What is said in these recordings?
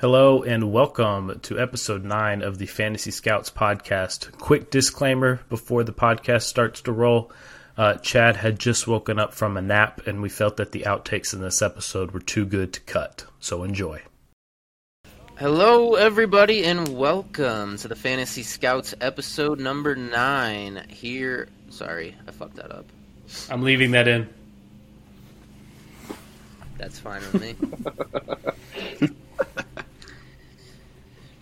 Hello and welcome to episode 9 of the Fantasy Scouts podcast. Quick disclaimer before the podcast starts to roll. Uh, Chad had just woken up from a nap, and we felt that the outtakes in this episode were too good to cut. So enjoy. Hello, everybody, and welcome to the Fantasy Scouts episode number 9. Here. Sorry, I fucked that up. I'm leaving that in. That's fine with me.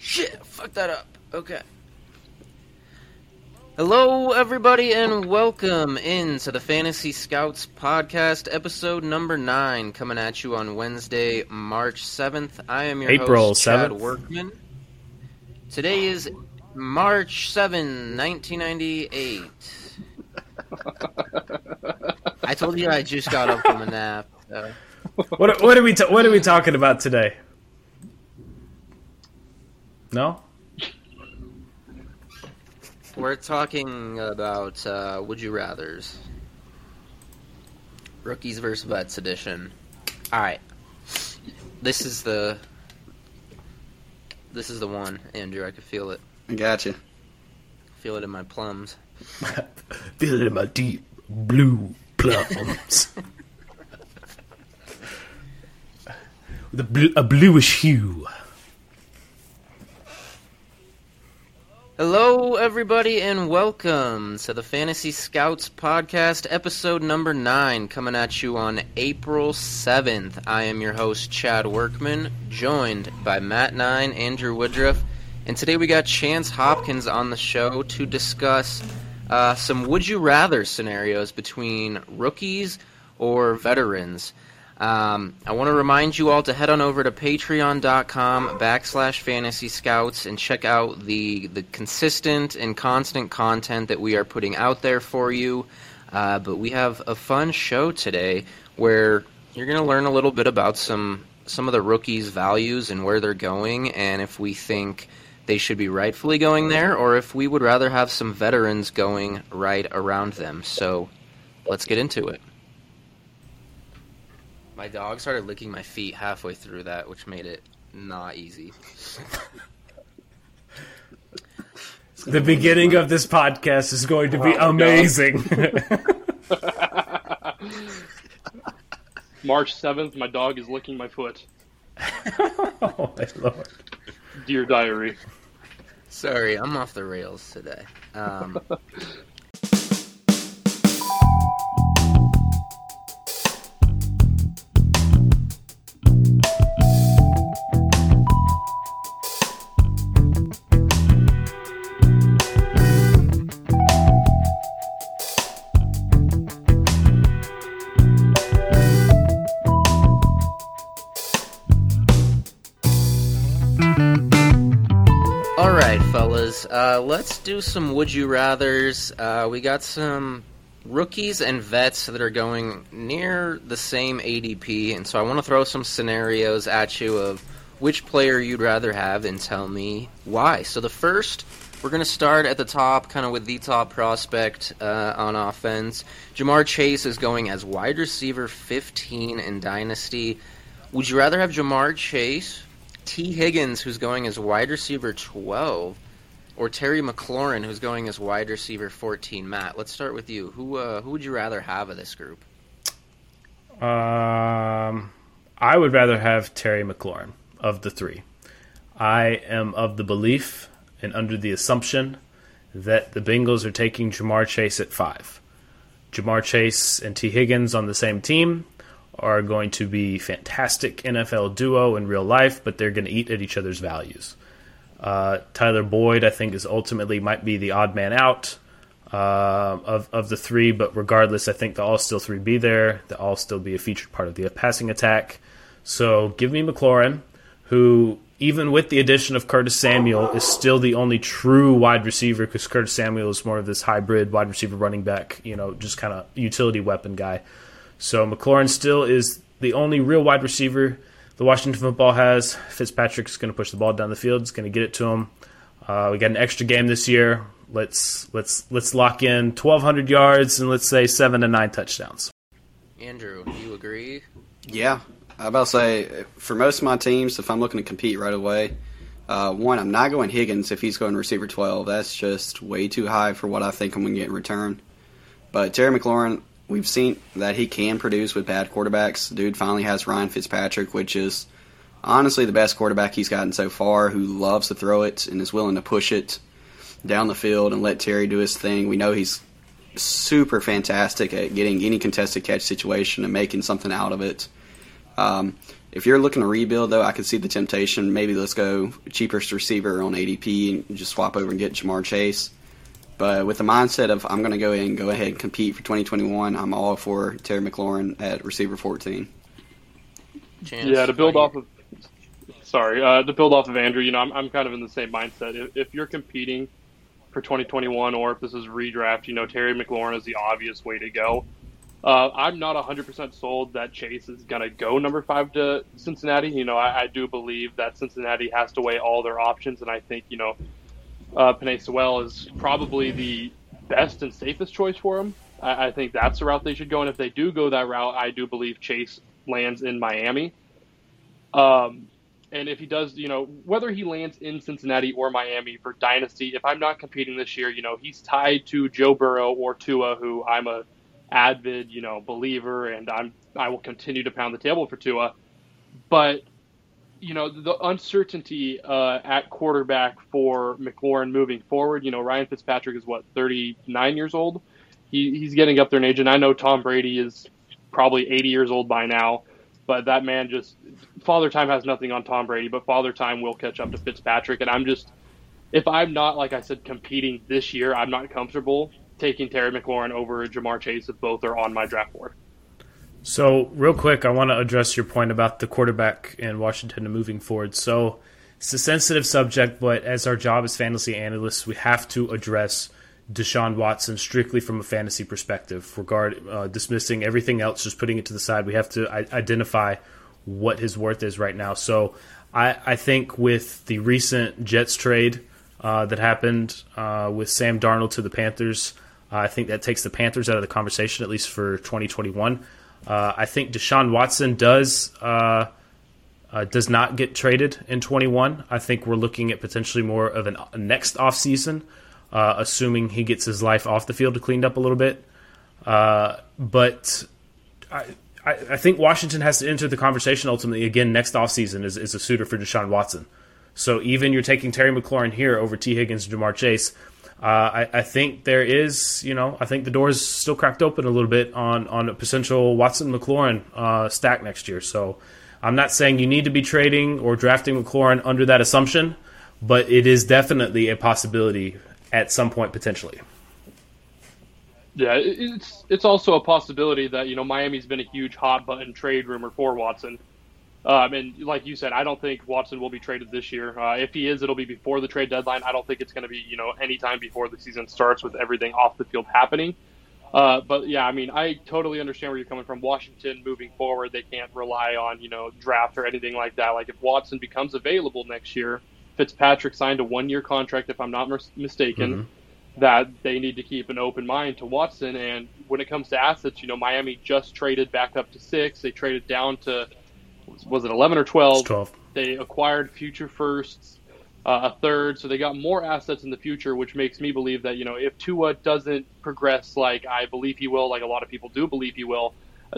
Shit, fuck that up. Okay. Hello, everybody, and welcome into the Fantasy Scouts podcast, episode number nine, coming at you on Wednesday, March 7th. I am your April host, Chad Workman. Today is March 7, 1998. I told you I just got up from a nap. So. What, what are we ta- What are we talking about today? No. We're talking about uh, Would You Rathers. Rookies vs. Vets edition. Alright. This is the. This is the one, Andrew. I could feel it. I got you. Feel it in my plums. Feel it in my deep blue plums. With a, bl- a bluish hue. Hello, everybody, and welcome to the Fantasy Scouts podcast, episode number nine, coming at you on April 7th. I am your host, Chad Workman, joined by Matt Nine, Andrew Woodruff, and today we got Chance Hopkins on the show to discuss uh, some would you rather scenarios between rookies or veterans. Um, I want to remind you all to head on over to patreon.com backslash fantasy scouts and check out the, the consistent and constant content that we are putting out there for you. Uh, but we have a fun show today where you're going to learn a little bit about some, some of the rookies' values and where they're going, and if we think they should be rightfully going there, or if we would rather have some veterans going right around them. So let's get into it. My dog started licking my feet halfway through that, which made it not easy. The beginning of this podcast is going to be amazing. March 7th, my dog is licking my foot. oh my lord. Dear diary. Sorry, I'm off the rails today. Um, let's do some would you rather's. Uh, we got some rookies and vets that are going near the same ADP, and so I want to throw some scenarios at you of which player you'd rather have and tell me why. So the first, we're going to start at the top, kind of with the top prospect uh, on offense. Ja'Marr Chase is going as wide receiver 15 in Dynasty. Would you rather have Ja'Marr Chase, Tee Higgins, who's going as wide receiver 12, or Terry McLaurin, who's going as wide receiver 14? Matt, let's start with you. Who uh, who would you rather have of this group? Um, I would rather have Terry McLaurin of the three. I am of the belief and under the assumption that the Bengals are taking Ja'Marr Chase at five. Ja'Marr Chase and Tee Higgins on the same team are going to be fantastic NFL duo in real life, but they're going to eat at each other's values. Uh, Tyler Boyd, I think, is ultimately might be the odd man out uh, of of the three, but regardless, I think they'll all still three be there. They'll all still be a featured part of the passing attack. So give me McLaurin, who even with the addition of Curtis Samuel is still the only true wide receiver because Curtis Samuel is more of this hybrid wide receiver running back, you know, just kind of utility weapon guy. So McLaurin still is the only real wide receiver the Washington football has. Fitzpatrick's going to push the ball down the field. It's going to get it to him. Uh, we got an extra game this year. Let's let's let's lock in 1,200 yards and let's say seven to nine touchdowns. Andrew, do you agree? Yeah, I about to say for most of my teams, if I'm looking to compete right away, uh, one I'm not going Higgins if he's going receiver 12. That's just way too high for what I think I'm going to get in return. But Terry McLaurin, we've seen that he can produce with bad quarterbacks. Dude finally has Ryan Fitzpatrick, which is honestly the best quarterback he's gotten so far, who loves to throw it and is willing to push it down the field and let Terry do his thing. We know he's super fantastic at getting any contested catch situation and making something out of it. Um, if you're looking to rebuild, though, I could see the temptation. Maybe let's go cheapest receiver on ADP and just swap over and get Ja'Marr Chase. But with the mindset of I'm going to go in and go ahead and compete for 2021, I'm all for Terry McLaurin at receiver 14. Chance, Yeah, to build off of. Sorry, uh, to build off of Andrew, you know, I'm, I'm kind of in the same mindset. If, if you're competing for 2021 or if this is redraft, you know, Terry McLaurin is the obvious way to go. Uh, I'm not 100% sold that Chase is going to go number five to Cincinnati. You know, I, I do believe that Cincinnati has to weigh all their options, and I think, you know, uh, Penei Sewell is probably the best and safest choice for him. I, I think that's the route they should go, and if they do go that route, I do believe Chase lands in Miami. Um, and if he does, you know, whether he lands in Cincinnati or Miami for Dynasty, if I'm not competing this year, you know, he's tied to Joe Burrow or Tua, who I'm a avid, you know, believer, and I'm I will continue to pound the table for Tua. But you know, the uncertainty uh, at quarterback for McLaurin moving forward. You know, Ryan Fitzpatrick is what 39 years old. He, he's getting up there in age, and I know Tom Brady is probably 80 years old by now. But that man just father time has nothing on Tom Brady, but father time will catch up to Fitzpatrick. And I'm just, if I'm not like I said competing this year, I'm not comfortable taking Terry McLaurin over Ja'Marr Chase if both are on my draft board. So, real quick, I want to address your point about the quarterback in Washington and moving forward. So, it's a sensitive subject, but as our job as fantasy analysts, we have to address Deshaun Watson strictly from a fantasy perspective, regard uh, dismissing everything else, just putting it to the side. We have to I- identify what his worth is right now. So, I, I think with the recent Jets trade uh, that happened uh, with Sam Darnold to the Panthers, I think that takes the Panthers out of the conversation, at least for 2021. Uh, I think Deshaun Watson does uh, uh, does not get traded in 21. I think we're looking at potentially more of an, a next offseason, uh, assuming he gets his life off the field cleaned up a little bit. Uh, but I, I, I think Washington has to enter the conversation ultimately again next offseason is, is a suitor for Deshaun Watson. So even you're taking Terry McLaurin here over Tee Higgins Ja'Marr Chase. Uh, I, I think there is, you know, I think the door is still cracked open a little bit on on a potential Watson McLaurin uh, stack next year. So I'm not saying you need to be trading or drafting McLaurin under that assumption, but it is definitely a possibility at some point potentially. Yeah, it's it's also a possibility that you know Miami's been a huge hot button trade rumor for Watson. Um, and like you said, I don't think Watson will be traded this year. Uh, if he is, it'll be before the trade deadline. I don't think it's going to be you know anytime before the season starts with everything off the field happening. Uh, but yeah, I mean, I totally understand where you're coming from. Washington moving forward, they can't rely on you know draft or anything like that. Like if Watson becomes available next year, Fitzpatrick signed a one-year contract, if I'm not mis- mistaken. That they need to keep an open mind to Watson. And when it comes to assets, you know, Miami just traded back up to six. They traded down to was it 11 or 12? 12. They acquired future firsts, uh, a third, so they got more assets in the future, which makes me believe that you know if Tua doesn't progress like I believe he will, like a lot of people do believe he will,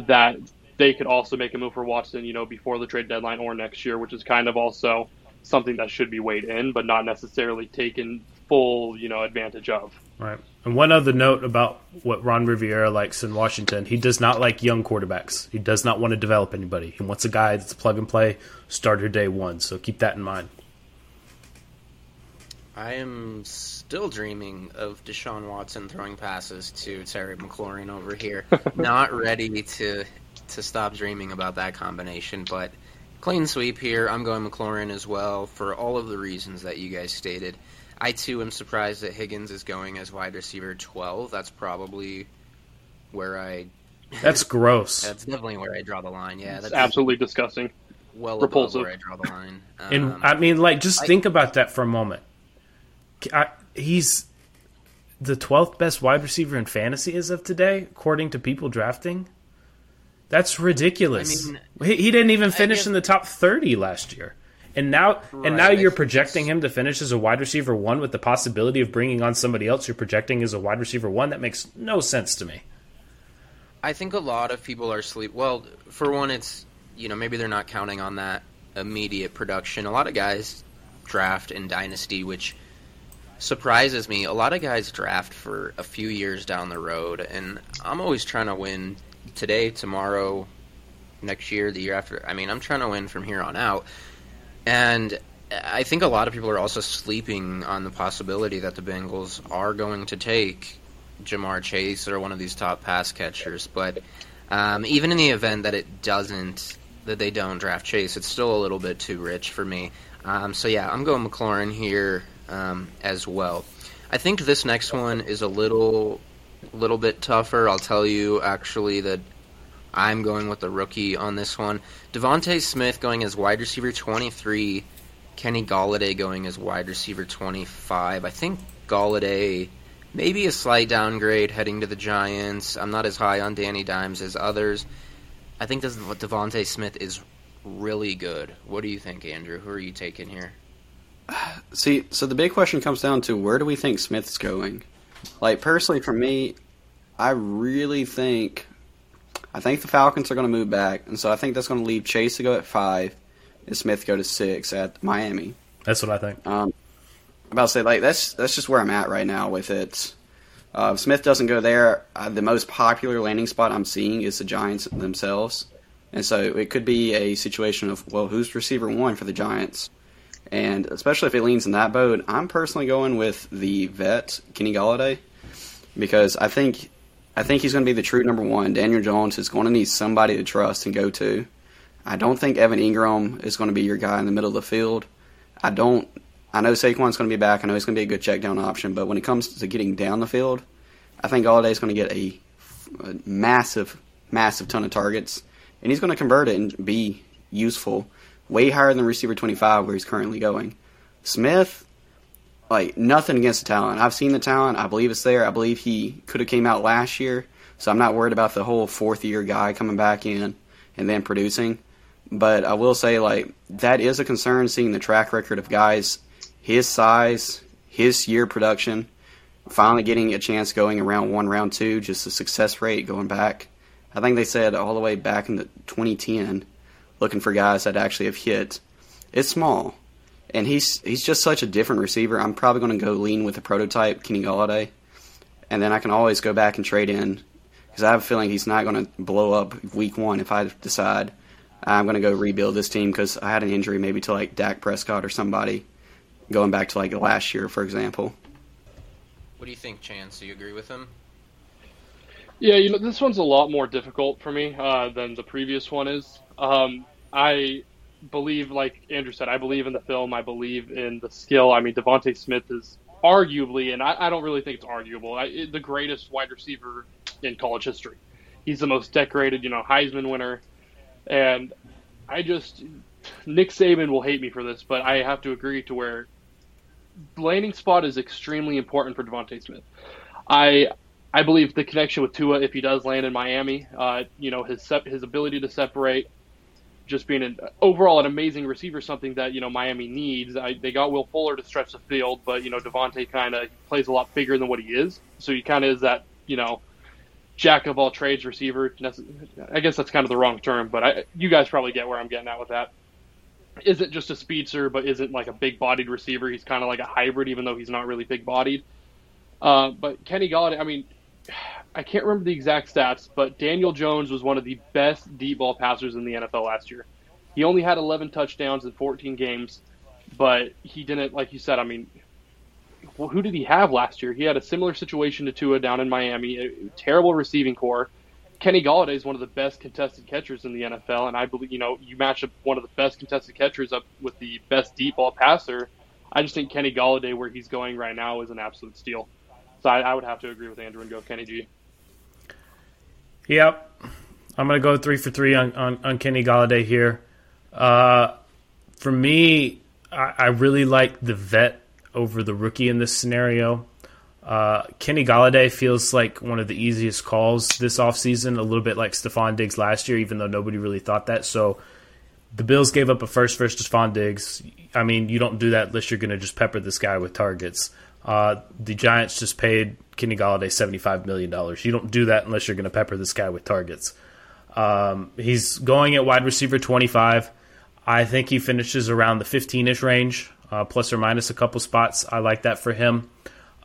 that they could also make a move for Watson, you know, before the trade deadline or next year, which is kind of also something that should be weighed in, but not necessarily taken full, you know, advantage of. Right. And one other note about what Ron Rivera likes in Washington, he does not like young quarterbacks. He does not want to develop anybody. He wants a guy that's plug and play, starter day one. So keep that in mind. I am still dreaming of Deshaun Watson throwing passes to Terry McLaurin over here. Not ready to to stop dreaming about that combination, but clean sweep here. I'm going McLaurin as well for all of the reasons that you guys stated. I too am surprised that Higgins is going as wide receiver 12. That's probably where I. That's gross. That's definitely where I draw the line. Yeah, that's absolutely disgusting. well repulsive. above where I draw the line. and Um, I mean, like, just I- think about that for a moment. I, he's the 12th best wide receiver in fantasy as of today, according to people drafting. That's ridiculous. I mean, he, he didn't even finish guess- in the top 30 last year. And now and now you're projecting him to finish as a wide receiver 1 with the possibility of bringing on somebody else you're projecting as a wide receiver 1 that makes no sense to me. I think a lot of people are sleep. Well, for one, it's you know maybe they're not counting on that immediate production. A lot of guys draft in dynasty, which surprises me. A lot of guys draft for a few years down the road, and I'm always trying to win today, tomorrow, next year, the year after. I mean, I'm trying to win from here on out, and I think a lot of people are also sleeping on the possibility that the Bengals are going to take Ja'Marr Chase or one of these top pass catchers. But um, even in the event that it doesn't, that they don't draft Chase, it's still a little bit too rich for me. Um, so yeah, I'm going McLaurin here um, as well. I think this next one is a little, little bit tougher. I'll tell you actually that I'm going with the rookie on this one. DeVonta Smith going as wide receiver 23. Kenny Golladay going as wide receiver 25. I think Golladay maybe a slight downgrade heading to the Giants. I'm not as high on Danny Dimes as others. I think DeVonta Smith is really good. What do you think, Andrew? Who are you taking here? See, so the big question comes down to where do we think Smith's going? Like personally, for me, I really think I think the Falcons are going to move back, and so I think that's going to leave Chase to go at five, and Smith go to six at Miami. That's what I think. Um, I'm about to say like that's that's just where I'm at right now with it. Uh, Smith doesn't go there, uh, the most popular landing spot I'm seeing is the Giants themselves, and so it could be a situation of well, who's receiver one for the Giants, and especially if it leans in that boat, I'm personally going with the vet Kenny Golladay because I think I think he's going to be the true number one. Daniel Jones is going to need somebody to trust and go to. I don't think Evan Engram is going to be your guy in the middle of the field. I don't. I know Saquon's going to be back. I know he's going to be a good check down option. But when it comes to getting down the field, I think Golladay's going to get a, a massive, massive ton of targets, and he's going to convert it and be useful, way higher than receiver 25 where he's currently going. Smith, like nothing against the talent. I've seen the talent. I believe it's there. I believe he could have came out last year, so I'm not worried about the whole fourth year guy coming back in and then producing. But I will say, like that is a concern. Seeing the track record of guys his size, his year production, finally getting a chance going around one, round two, just the success rate going back. I think they said all the way back in the 2010, looking for guys that actually have hit. It's small, and he's he's just such a different receiver. I'm probably going to go lean with the prototype Kenny Golladay, and then I can always go back and trade in because I have a feeling he's not going to blow up week one if I decide I'm going to go rebuild this team because I had an injury maybe to like Dak Prescott or somebody going back to like last year, for example. What do you think, Chance? Do you agree with him? Yeah, you know, this one's a lot more difficult for me uh, than the previous one is. Um, I believe, like Andrew said, I believe in the film. I believe in the skill. I mean, DeVonta Smith is arguably, and I, I don't really think it's arguable, I, the greatest wide receiver in college history. He's the most decorated, you know, Heisman winner, and I just Nick Saban will hate me for this, but I have to agree to where landing spot is extremely important for DeVonta Smith. I I believe the connection with Tua, if he does land in Miami, uh, you know his his ability to separate, just being an overall an amazing receiver, something that you know Miami needs. I, they got Will Fuller to stretch the field, but you know DeVonta kind of plays a lot bigger than what he is, so he kind of is that you know jack of all trades receiver. I guess that's kind of the wrong term, but I, you guys probably get where I'm getting at with that. Isn't just a speedster, but isn't like a big bodied receiver. He's kind of like a hybrid, even though he's not really big bodied. Uh, but Kenny Golladay, I mean, I can't remember the exact stats, but Daniel Jones was one of the best deep ball passers in the NFL last year. He only had 11 touchdowns in 14 games, but he didn't, like you said, I mean, well, who did he have last year? He had a similar situation to Tua down in Miami, a terrible receiving core. Kenny Golladay is one of the best contested catchers in the NFL, and I believe you know you match up one of the best contested catchers up with the best deep ball passer. I just think Kenny Golladay, where he's going right now, is an absolute steal. So I, I would have to agree with Andrew and go Kenny G. Yep. I'm going to go three for three on, on, on Kenny Golladay here. Uh, for me, I, I, really like the vet over the rookie in this scenario. Uh, Kenny Golladay feels like one of the easiest calls this offseason, a little bit like Stefon Diggs last year, even though nobody really thought that. So the Bills gave up a first for Stefon Diggs. I mean, you don't do that unless you're going to just pepper this guy with targets. Uh, the Giants just paid Kenny Golladay $75 million. You don't do that unless you're going to pepper this guy with targets. Um, he's going at wide receiver 25. I think he finishes around the 15 ish range, uh, plus or minus a couple spots. I like that for him.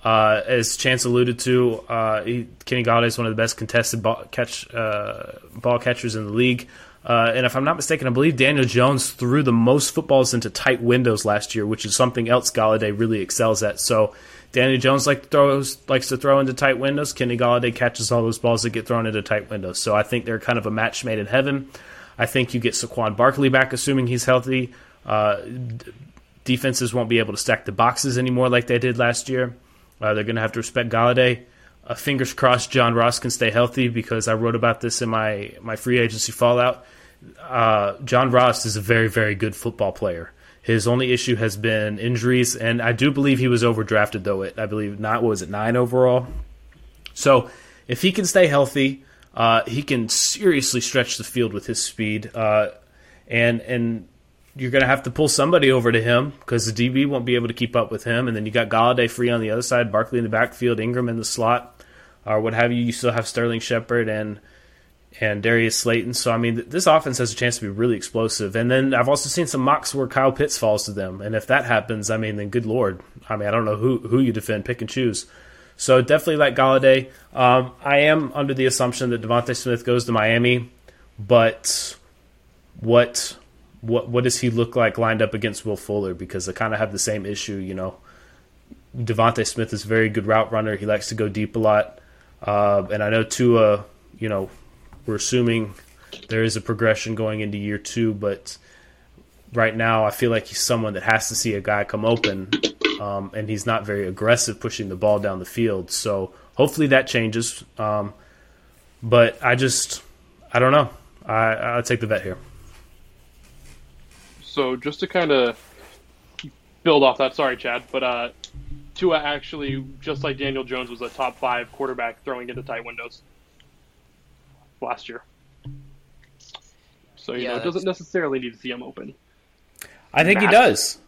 Uh, as Chance alluded to, uh, he, Kenny Golladay is one of the best contested ball, catch, uh, ball catchers in the league. Uh, and if I'm not mistaken, I believe Daniel Jones threw the most footballs into tight windows last year, which is something else Golladay really excels at. So Daniel Jones like throws, likes to throw into tight windows. Kenny Golladay catches all those balls that get thrown into tight windows. So I think they're kind of a match made in heaven. I think you get Saquon Barkley back, assuming he's healthy. Uh, defenses won't be able to stack the boxes anymore like they did last year. Uh, they're going to have to respect Golladay. Uh, fingers crossed, John Ross can stay healthy because I wrote about this in my my free agency fallout. Uh, John Ross is a very very good football player. His only issue has been injuries, and I do believe he was overdrafted though. It I believe not was it nine overall. So if he can stay healthy, uh, he can seriously stretch the field with his speed. Uh, and and you're going to have to pull somebody over to him because the DB won't be able to keep up with him. And then you got Golladay free on the other side, Barkley in the backfield, Engram in the slot, or what have you. You still have Sterling Shepard and and Darius Slayton. So I mean, this offense has a chance to be really explosive. And then I've also seen some mocks where Kyle Pitts falls to them. And if that happens, I mean, then good lord. I mean, I don't know who who you defend, pick and choose. So definitely like Golladay. Um, I am under the assumption that DeVonta Smith goes to Miami, but what what what does he look like lined up against Will Fuller? Because they kind of have the same issue, you know. DeVonta Smith is a very good route runner. He likes to go deep a lot, uh, and I know Tua. You know, we're assuming there is a progression going into year two, but right now I feel like he's someone that has to see a guy come open, um, and he's not very aggressive pushing the ball down the field. So hopefully that changes. Um, but I just I don't know. I I'll take the vet here. So just to kind of build off that, sorry, Chad, but uh, Tua actually, just like Daniel Jones, was a top five quarterback throwing into tight windows last year. So you Yeah, know, it doesn't necessarily need to see him open. I think he does.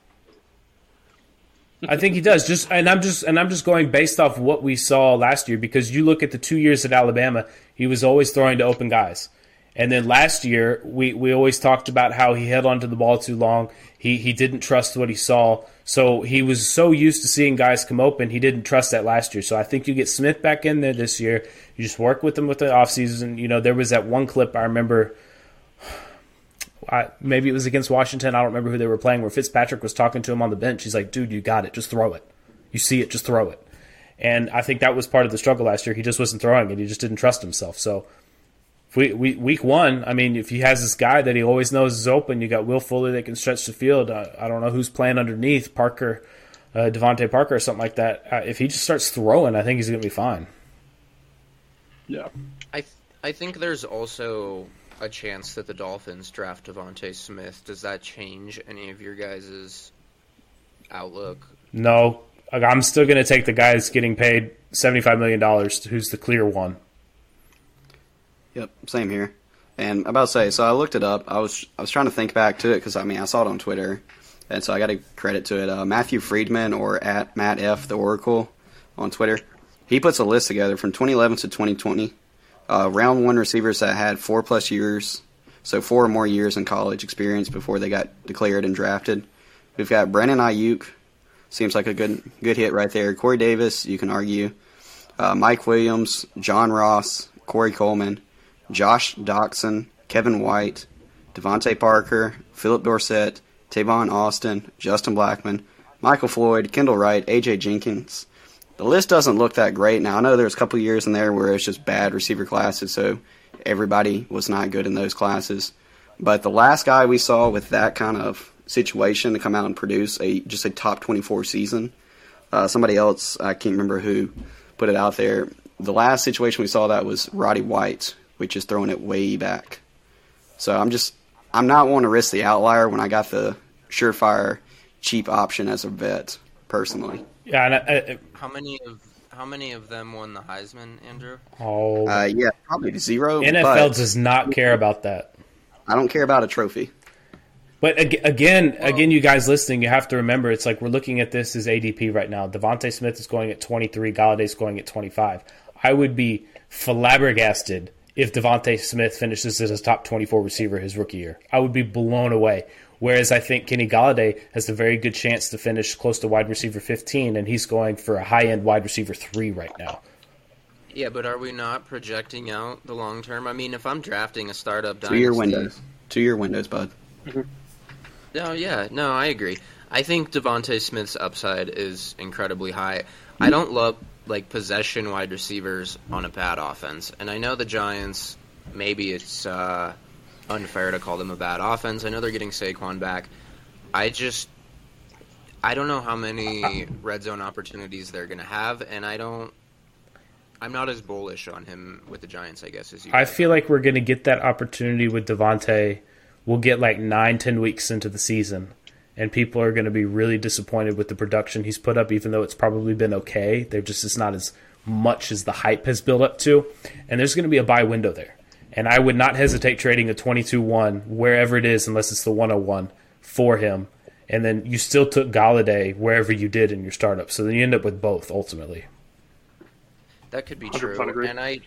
I think he does. Just and I'm just and I'm just going based off what we saw last year because you look at the two years at Alabama, he was always throwing to open guys. And then last year, we, we always talked about how he held onto the ball too long. He he didn't trust what he saw. So he was so used to seeing guys come open, he didn't trust that last year. So I think you get Smith back in there this year. You just work with him with the offseason. You know, there was that one clip I remember I, maybe it was against Washington. I don't remember who they were playing. Where Fitzpatrick was talking to him on the bench. He's like, "Dude, you got it. Just throw it. You see it. Just throw it." And I think that was part of the struggle last year. He just wasn't throwing it. He just didn't trust himself. So, we, we, week one, I mean, if he has this guy that he always knows is open, you got Will Fuller that can stretch the field. Uh, I don't know who's playing underneath Parker, uh, DeVante Parker, or something like that. Uh, if he just starts throwing, I think he's going to be fine. Yeah. I th- I think there's also a chance that the Dolphins draft DeVonta Smith. Does that change any of your guys' outlook? No, I'm still going to take the guy that's getting paid $75 million, who's the clear one. Yep, same here. And about to say, so I looked it up. I was I was trying to think back to it because I mean I saw it on Twitter, and so I got to credit to it. Uh, Matthew Freedman or at Matt F the Oracle on Twitter, he puts a list together from 2011 to 2020. Uh, round one receivers that had four plus years, so four or more years in college experience before they got declared and drafted. We've got Brandon Aiyuk, seems like a good good hit right there. Corey Davis, you can argue. Uh, Mike Williams, John Ross, Corey Coleman, Josh Doctson, Kevin White, DeVante Parker, Phillip Dorsett, Tavon Austin, Justin Blackmon, Michael Floyd, Kendall Wright, AJ Jenkins. The list doesn't look that great. Now I know there's a couple years in there where it's just bad receiver classes, so everybody was not good in those classes. But the last guy we saw with that kind of situation to come out and produce a just a top 24 season, uh, somebody else I can't remember who put it out there. The last situation we saw that was Roddy White, which is throwing it way back. So I'm just I'm not wanting to risk the outlier when I got the surefire cheap option as a vet personally. Yeah, and I, I, How many of How many of them won the Heisman, Andrew? Oh, Uh, yeah, probably zero. NFL does not care about that. I don't care about a trophy. But ag- again, again, you guys listening, you have to remember it's like we're looking at this as ADP right now. DeVonta Smith is going at 23, Golladay's going at 25. I would be flabbergasted if DeVonta Smith finishes as a top 24 receiver his rookie year. I would be blown away. Whereas I think Kenny Golladay has a very good chance to finish close to wide receiver 15, and he's going for a high end wide receiver three right now. Yeah, but are we not projecting out the long term? I mean, if I'm drafting a startup Two year dynasty- windows. Two year windows, bud. No, yeah, no, I agree. I think DeVonta Smith's upside is incredibly high. I don't love like possession wide receivers on a bad offense, and I know the Giants. Maybe it's uh, unfair to call them a bad offense. I know they're getting Saquon back. I just, I don't know how many red zone opportunities they're going to have, and I don't. I'm not as bullish on him with the Giants, I guess, as you. I feel like we're going to get that opportunity with DeVonta. We'll get like nine, ten weeks into the season, and people are going to be really disappointed with the production he's put up, even though it's probably been okay. They're just it's not as much as the hype has built up to, and there's going to be a buy window there. And I would not hesitate trading a 22-1 wherever it is, unless it's the 101 for him. And then you still took Golladay wherever you did in your startup, so then you end up with both ultimately. That could be true. And I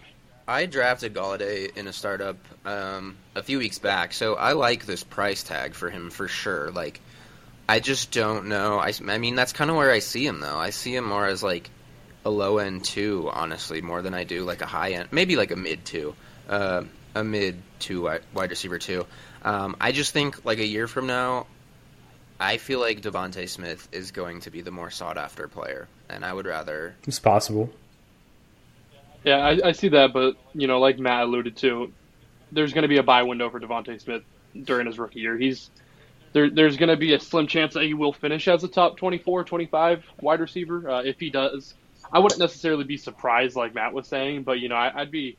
I drafted Golladay in a startup um, a few weeks back, so I like this price tag for him for sure. Like, I just don't know. I, I mean, that's kind of where I see him though. I see him more as like a low end two, honestly, more than I do like a high end, maybe like a mid two, uh, a mid two wide receiver two. Um, I just think like a year from now, I feel like DeVonta Smith is going to be the more sought after player, and I would rather It's possible. Yeah, I, I see that, but you know, like Matt alluded to, there's going to be a buy window for DeVonta Smith during his rookie year. He's there. There's going to be a slim chance that he will finish as a top 24, 25 wide receiver. Uh, if he does, I wouldn't necessarily be surprised, like Matt was saying, but you know, I, I'd be,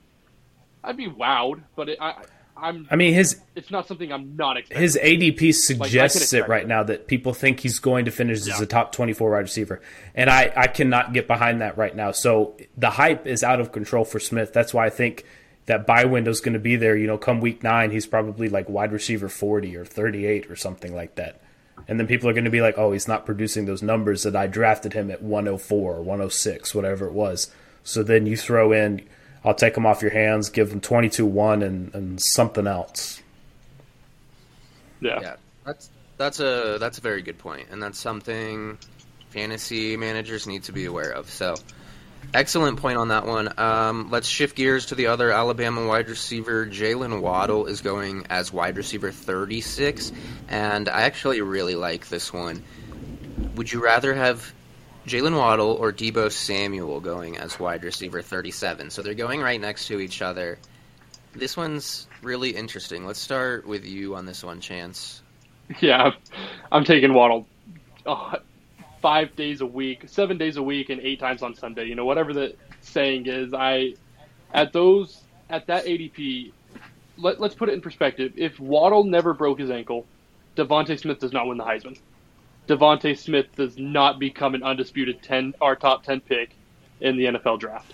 I'd be wowed. But it, I, I'm. I mean, his It's not something I'm not expecting. his ADP suggests it right it. now that people think he's going to finish as Yeah. a top 24 wide receiver. And I, I cannot get behind that right now. So the hype is out of control for Smith. That's why I think that buy window is going to be there. You know, come week nine, he's probably like wide receiver 40 or 38 or something like that. And then people are going to be like, oh, he's not producing those numbers that I drafted him at 104 or 106, whatever it was. So then you throw in, I'll take him off your hands, give him 22 1 and, and something else. yeah. Yeah, that's that's a that's a very good point, and that's something fantasy managers need to be aware of. So, excellent point on that one. Um, let's shift gears to the other Alabama wide receiver. Jaylen Waddle is going as wide receiver 36, and I actually really like this one. Would you rather have Jaylen Waddle or Deebo Samuel going as wide receiver 37? So they're going right next to each other. This one's really interesting. Let's start with you on this one, Chance. Yeah, I'm, taking Waddle uh, five days a week, seven days a week, and eight times on Sunday. You know, whatever the saying is. I at those at that ADP. Let, let's put it in perspective. If Waddle never broke his ankle, DeVonta Smith does not win the Heisman. DeVonta Smith does not become an undisputed ten our top ten pick in the NFL draft.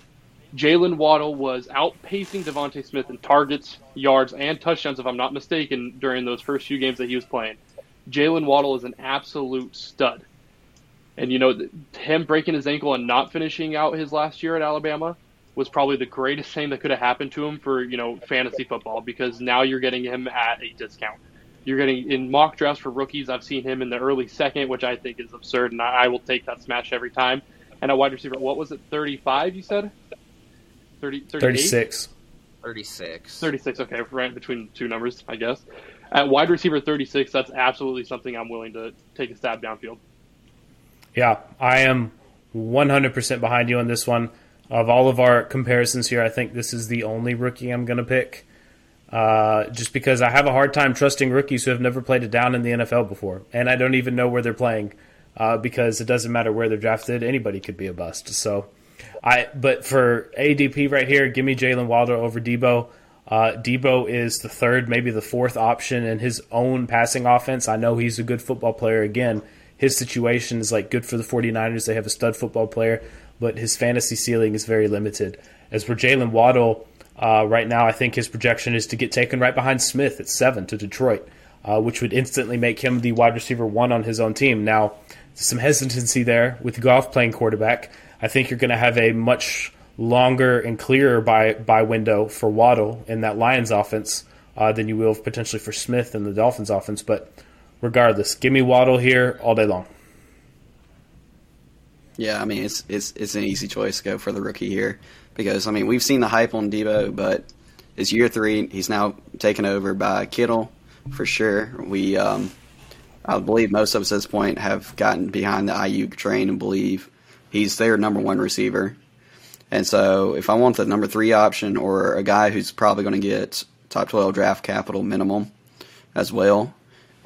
Jaylen Waddle was outpacing DeVonta Smith in targets, yards, and touchdowns, if I'm not mistaken, during those first few games that he was playing. Jaylen Waddle is an absolute stud. And, you know, him breaking his ankle and not finishing out his last year at Alabama was probably the greatest thing that could have happened to him for, you know, fantasy football because now you're getting him at a discount. You're getting in mock drafts for rookies. I've seen him in the early second, which I think is absurd, and I, I will take that smash every time. And a wide receiver, what was it, 35, you said? 30, 38? 36. 36. 36, okay, right between two numbers, I guess. At wide receiver 36, that's absolutely something I'm willing to take a stab downfield. Yeah, I am 100% behind you on this one. Of all of our comparisons here, I think this is the only rookie I'm going to pick. Uh, just because I have a hard time trusting rookies who have never played it down in the NFL before. And I don't even know where they're playing uh, because it doesn't matter where they're drafted. Anybody could be a bust. So, I But for ADP right here, give me Jalen Wilder over Deebo. Uh, Deebo is the third, maybe the fourth option in his own passing offense. I know he's a good football player. Again, his situation is like good for the 49ers. They have a stud football player. but his fantasy ceiling is very limited. As for Jaylen Waddle, uh, right now I think his projection is to get taken right behind Smith at seven to Detroit, uh, which would instantly make him the wide receiver one on his own team. Now, some hesitancy there with Goff playing quarterback. I think you're going to have a much longer and clearer by by window for Waddle in that Lions offense uh, than you will potentially for Smith in the Dolphins offense. But regardless, give me Waddle here all day long. Yeah, I mean it's it's it's an easy choice to go for the rookie here because I mean we've seen the hype on Deebo, but it's year three. He's now taken over by Kittle for sure. We um, I believe most of us at this point have gotten behind the Aiyuk train and believe he's their number one receiver. And so if I want the number three option or a guy who's probably going to get top 12 draft capital minimum as well,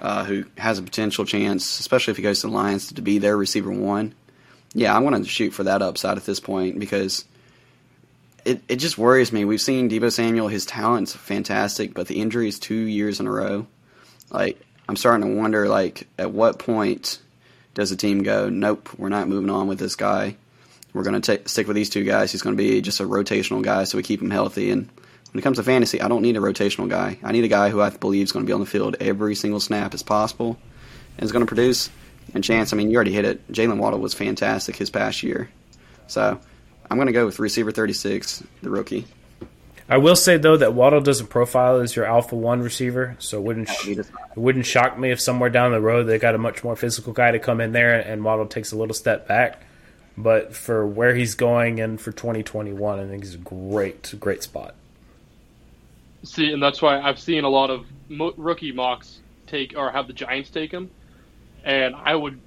uh, who has a potential chance, especially if he goes to the Lions, to be their receiver one, yeah, I'm going to shoot for that upside at this point because it, it just worries me. We've seen Deebo Samuel, his talent's fantastic, but the injury is two years in a row. Like, I'm starting to wonder, like, at what point does the team go, nope, we're not moving on with this guy. We're going to stick with these two guys. He's going to be just a rotational guy, so we keep him healthy. And when it comes to fantasy, I don't need a rotational guy. I need a guy who I believe is going to be on the field every single snap as possible and is going to produce. And chance, I mean, you already hit it. Jaylen Waddle was fantastic his past year. So I'm going to go with receiver 36, the rookie. I will say though that Waddle doesn't profile as your alpha one receiver, so it wouldn't sh- it wouldn't shock me if somewhere down the road they got a much more physical guy to come in there and Waddle takes a little step back. But for where he's going and for 2021, I think he's a great, great spot. See, and that's why I've seen a lot of mo- rookie mocks take or have the Giants take him, and I would,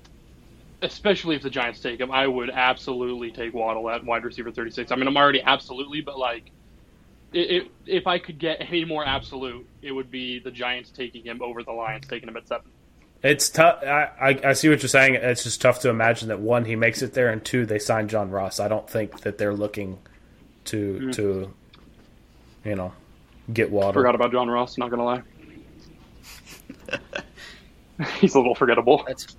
especially if the Giants take him, I would absolutely take Waddle at wide receiver 36. I mean, I'm already absolutely, but like, it, if I could get any more absolute, it would be the Giants taking him over the Lions taking him at seven. It's tough. I, I, I see what you're saying. It's just tough to imagine that one he makes it there, and two they sign John Ross. I don't think that they're looking to mm. to you know get Waddle. Forgot about John Ross. Not gonna lie, he's a little forgettable. That's,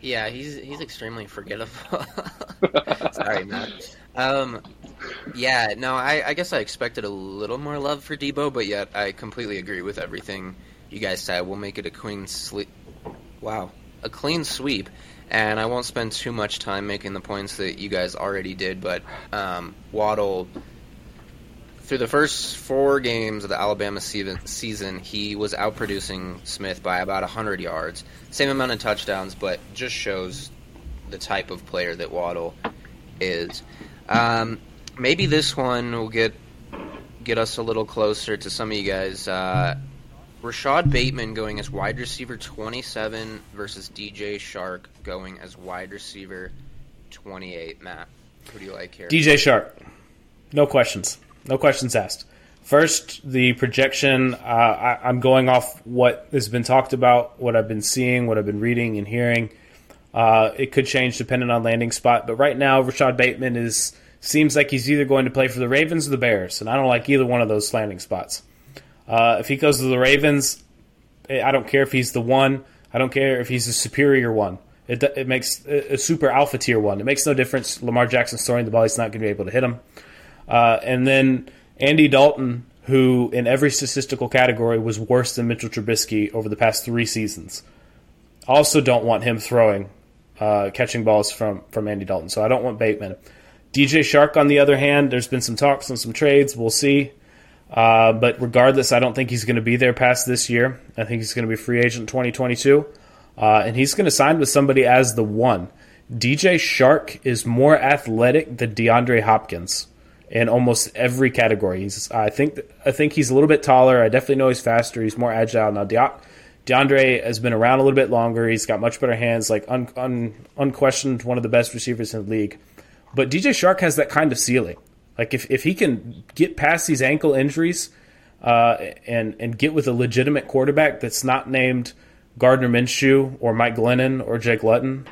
yeah, he's he's extremely forgettable. Sorry, Matt. Um, yeah, no, I, I guess I expected a little more love for Deebo, but yet I completely agree with everything you guys said. We'll make it a clean sweep. Wow, a clean sweep, and I won't spend too much time making the points that you guys already did. But um, Waddle, through the first four games of the Alabama season, he was outproducing Smith by about 100 yards, same amount of touchdowns, but just shows the type of player that Waddle is. Um, maybe this one will get get us a little closer to some of you guys. Uh, Rashod Bateman going as wide receiver 27 versus DJ Chark going as wide receiver 28. Matt, who do you like here? DJ Chark, No questions. No questions asked. First, the projection. Uh, I, am going off what has been talked about, what I've been seeing, what I've been reading and hearing. Uh, it could change depending on landing spot, but right now, Rashod Bateman is seems like he's either going to play for the Ravens or the Bears, and I don't like either one of those landing spots. Uh, if he goes to the Ravens, I don't care if he's the one. I don't care if he's a superior one. It, it makes a super alpha tier one. It makes no difference. Lamar Jackson's throwing the ball; he's not going to be able to hit him. Uh, and then Andy Dalton, who in every statistical category was worse than Mitchell Trubisky over the past three seasons. Also, don't want him throwing, uh, catching balls from from Andy Dalton. So I don't want Bateman. DJ Chark, on the other hand, there's been some talks and some trades. We'll see. Uh, but regardless, I don't think he's going to be there past this year. I think he's going to be free agent 2022. Uh, and he's going to sign with somebody as the one. DJ Chark is more athletic than DeAndre Hopkins in almost every category. He's, I think, I think he's a little bit taller. I definitely know he's faster. He's more agile now. De- DeAndre has been around a little bit longer. He's got much better hands. Like un, un, unquestioned, one of the best receivers in the league. But DJ Chark has that kind of ceiling. Like if, if he can get past these ankle injuries uh, and and get with a legitimate quarterback that's not named Gardner Minshew or Mike Glennon or Jake Luton,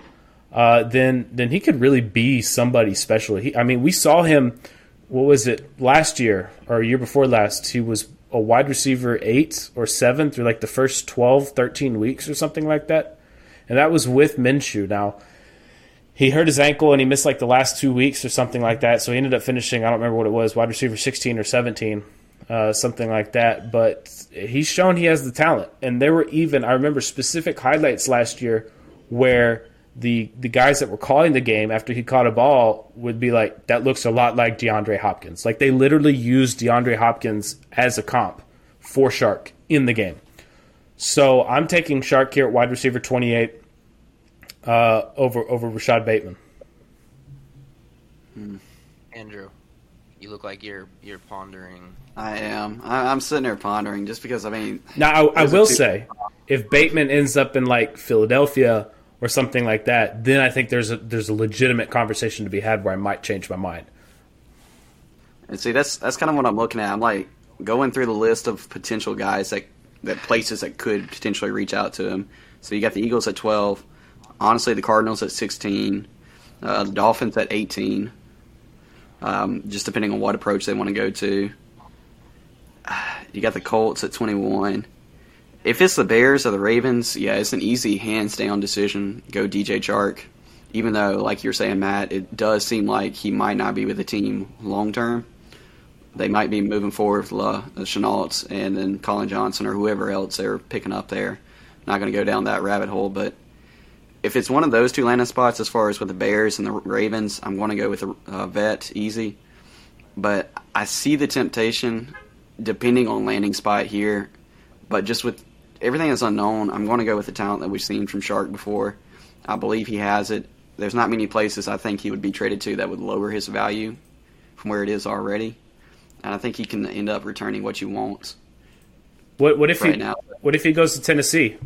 uh, then then he could really be somebody special. He, I mean, we saw him. What was it last year or a year before last? He was a wide receiver eight or seven through like the first 12, 13 weeks or something like that. And that was with Minshew. Now, he hurt his ankle and he missed like the last two weeks or something like that. So he ended up finishing, I don't remember what it was, wide receiver 16 or 17, uh, something like that. But he's shown he has the talent. And there were even, I remember specific highlights last year where the the guys that were calling the game after he caught a ball would be like, that looks a lot like DeAndre Hopkins. Like they literally used DeAndre Hopkins as a comp for Shark in the game. So I'm taking Shark here at wide receiver 28 uh, over over Rashod Bateman. Andrew, you look like you're you're pondering. I am. I, I'm sitting here pondering just because I mean, Now I, I will two- say, if Bateman ends up in like Philadelphia or something like that, then I think there's a there's a legitimate conversation to be had where I might change my mind. and see that's that's kind of what I'm looking at. I'm like going through the list of potential guys that that places that could potentially reach out to him. So you got the Eagles at 12. Honestly, the Cardinals at 16. Uh, the Dolphins at 18. Um, just depending on what approach they want to go to. You got the Colts at 21. If it's the Bears or the Ravens, yeah, it's an easy hands down decision. Go DJ Chark. Even though, like you're saying, Matt, it does seem like he might not be with the team long term. They might be moving forward with La, the Shenaults and then Collin Johnson or whoever else they're picking up there. Not going to go down that rabbit hole, but if it's one of those two landing spots, as far as with the Bears and the Ravens, I'm going to go with the uh, vet easy. But I see the temptation, depending on landing spot here. But just with everything that's unknown, I'm going to go with the talent that we've seen from Shark before. I believe he has it. There's not many places I think he would be traded to that would lower his value from where it is already. And I think he can end up returning what you want. What what if Right he now. what if he goes to Tennessee?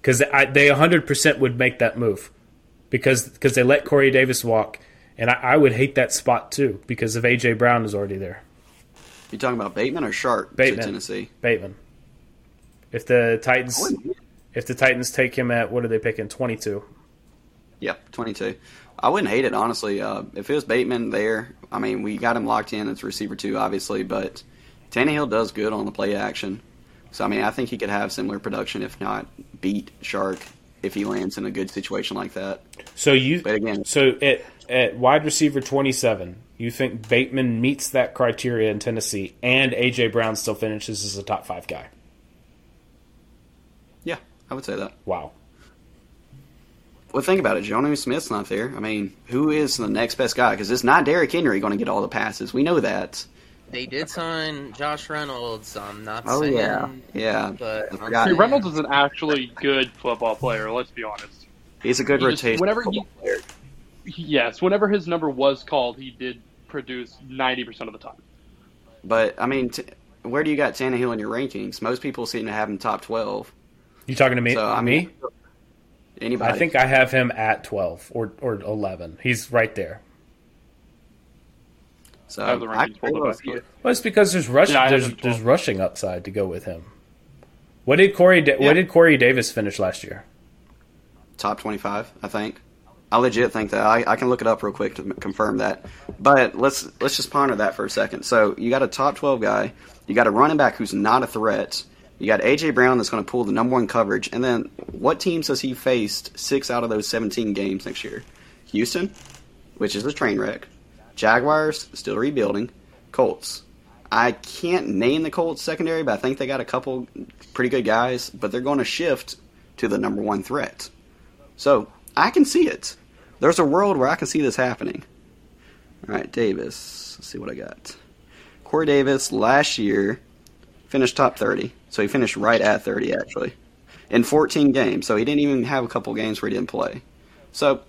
Because they hundred percent would make that move because because they let Corey Davis walk, and I, I would hate that spot too because of AJ Brown is already there. You talking about Bateman or Shark Bateman. to Tennessee? Bateman. If the Titans if the Titans take him at what are they picking twenty two? Yep, 22. I wouldn't hate it, honestly. Uh, if it was Bateman there, I mean, we got him locked in as receiver two, obviously, but Tannehill does good on the play action. So, I mean, I think he could have similar production, if not beat Shark, if he lands in a good situation like that. So you But again- so at at wide receiver twenty seven, you think Bateman meets that criteria in Tennessee, and AJ Brown still finishes as a top five guy? Yeah, I would say that. Wow. Well, think about it. Jonnu Smith's not there. I mean, who is the next best guy? Because it's not Derrick Henry going to get all the passes. We know that. They did sign Josh Reynolds. I'm not Oh, saying, yeah. Yeah. but I I'm forgot. See, Reynolds is an actually good football player. Let's be honest. He's a good He just- rotation. whenever football he- player. Yes, whenever his number was called, he did produce ninety percent of the time. But, I mean, t- where do you got Tannehill in your rankings? Most people seem to have him top 12. You talking to me? So, I me? anybody. I think I have him at twelve or or eleven. He's right there. so. I have the I- rankings pulled up. Well, it's because there's rush. Yeah, there's there's rushing upside to go with him. What did Corey? Da- Yeah. What did Corey Davis finish last year? top 25, I think. I legit think that. I, I can look it up real quick to m- confirm that. But let's let's just ponder that for a second. So you got a top 12 guy. You got a running back who's not a threat. You got AJ Brown that's going to pull the number one coverage. And then what teams has he faced six out of those 17 games next year? Houston, which is a train wreck. Jaguars, still rebuilding. Colts. I can't name the Colts secondary, but I think they got a couple pretty good guys. But they're going to shift to the number one threat. So I can see it. There's a world where I can see this happening. All right, Davis. Let's see what I got. Corey Davis last year finished top 30. So he finished right at 30, actually, in 14 games. So he didn't even have a couple games where he didn't play. So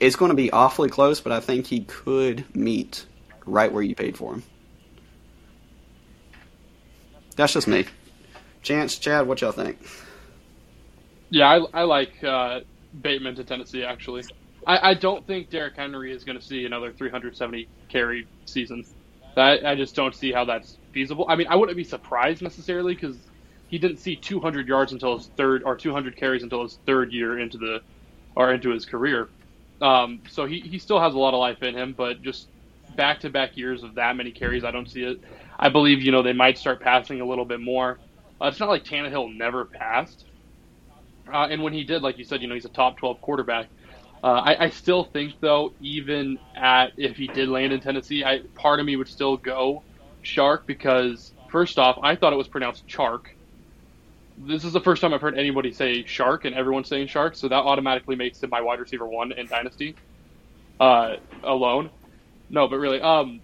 it's going to be awfully close, but I think he could meet right where you paid for him. That's just me. Chance, Chad, what y'all think? Yeah, I, I like uh, Bateman to Tennessee. Actually, I, I don't think Derrick Henry is going to see another 370 carry season. I, I just don't see how that's feasible. I mean, I wouldn't be surprised necessarily because he didn't see 200 yards until his third or 200 carries until his third year into the or into his career. Um, so he, he still has a lot of life in him, but just back to back years of that many carries, I don't see it. I believe you know they might start passing a little bit more. Uh, it's not like Tannehill never passed. Uh, and when he did, like you said, you know, he's a top 12 quarterback. Uh, I, I still think though, even at if he did land in Tennessee, I part of me would still go Shark because first off, I thought it was pronounced Chark. This is the first time I've heard anybody say Shark, and everyone's saying Shark, so that automatically makes him my wide receiver one in Dynasty uh, alone. No, but really, um,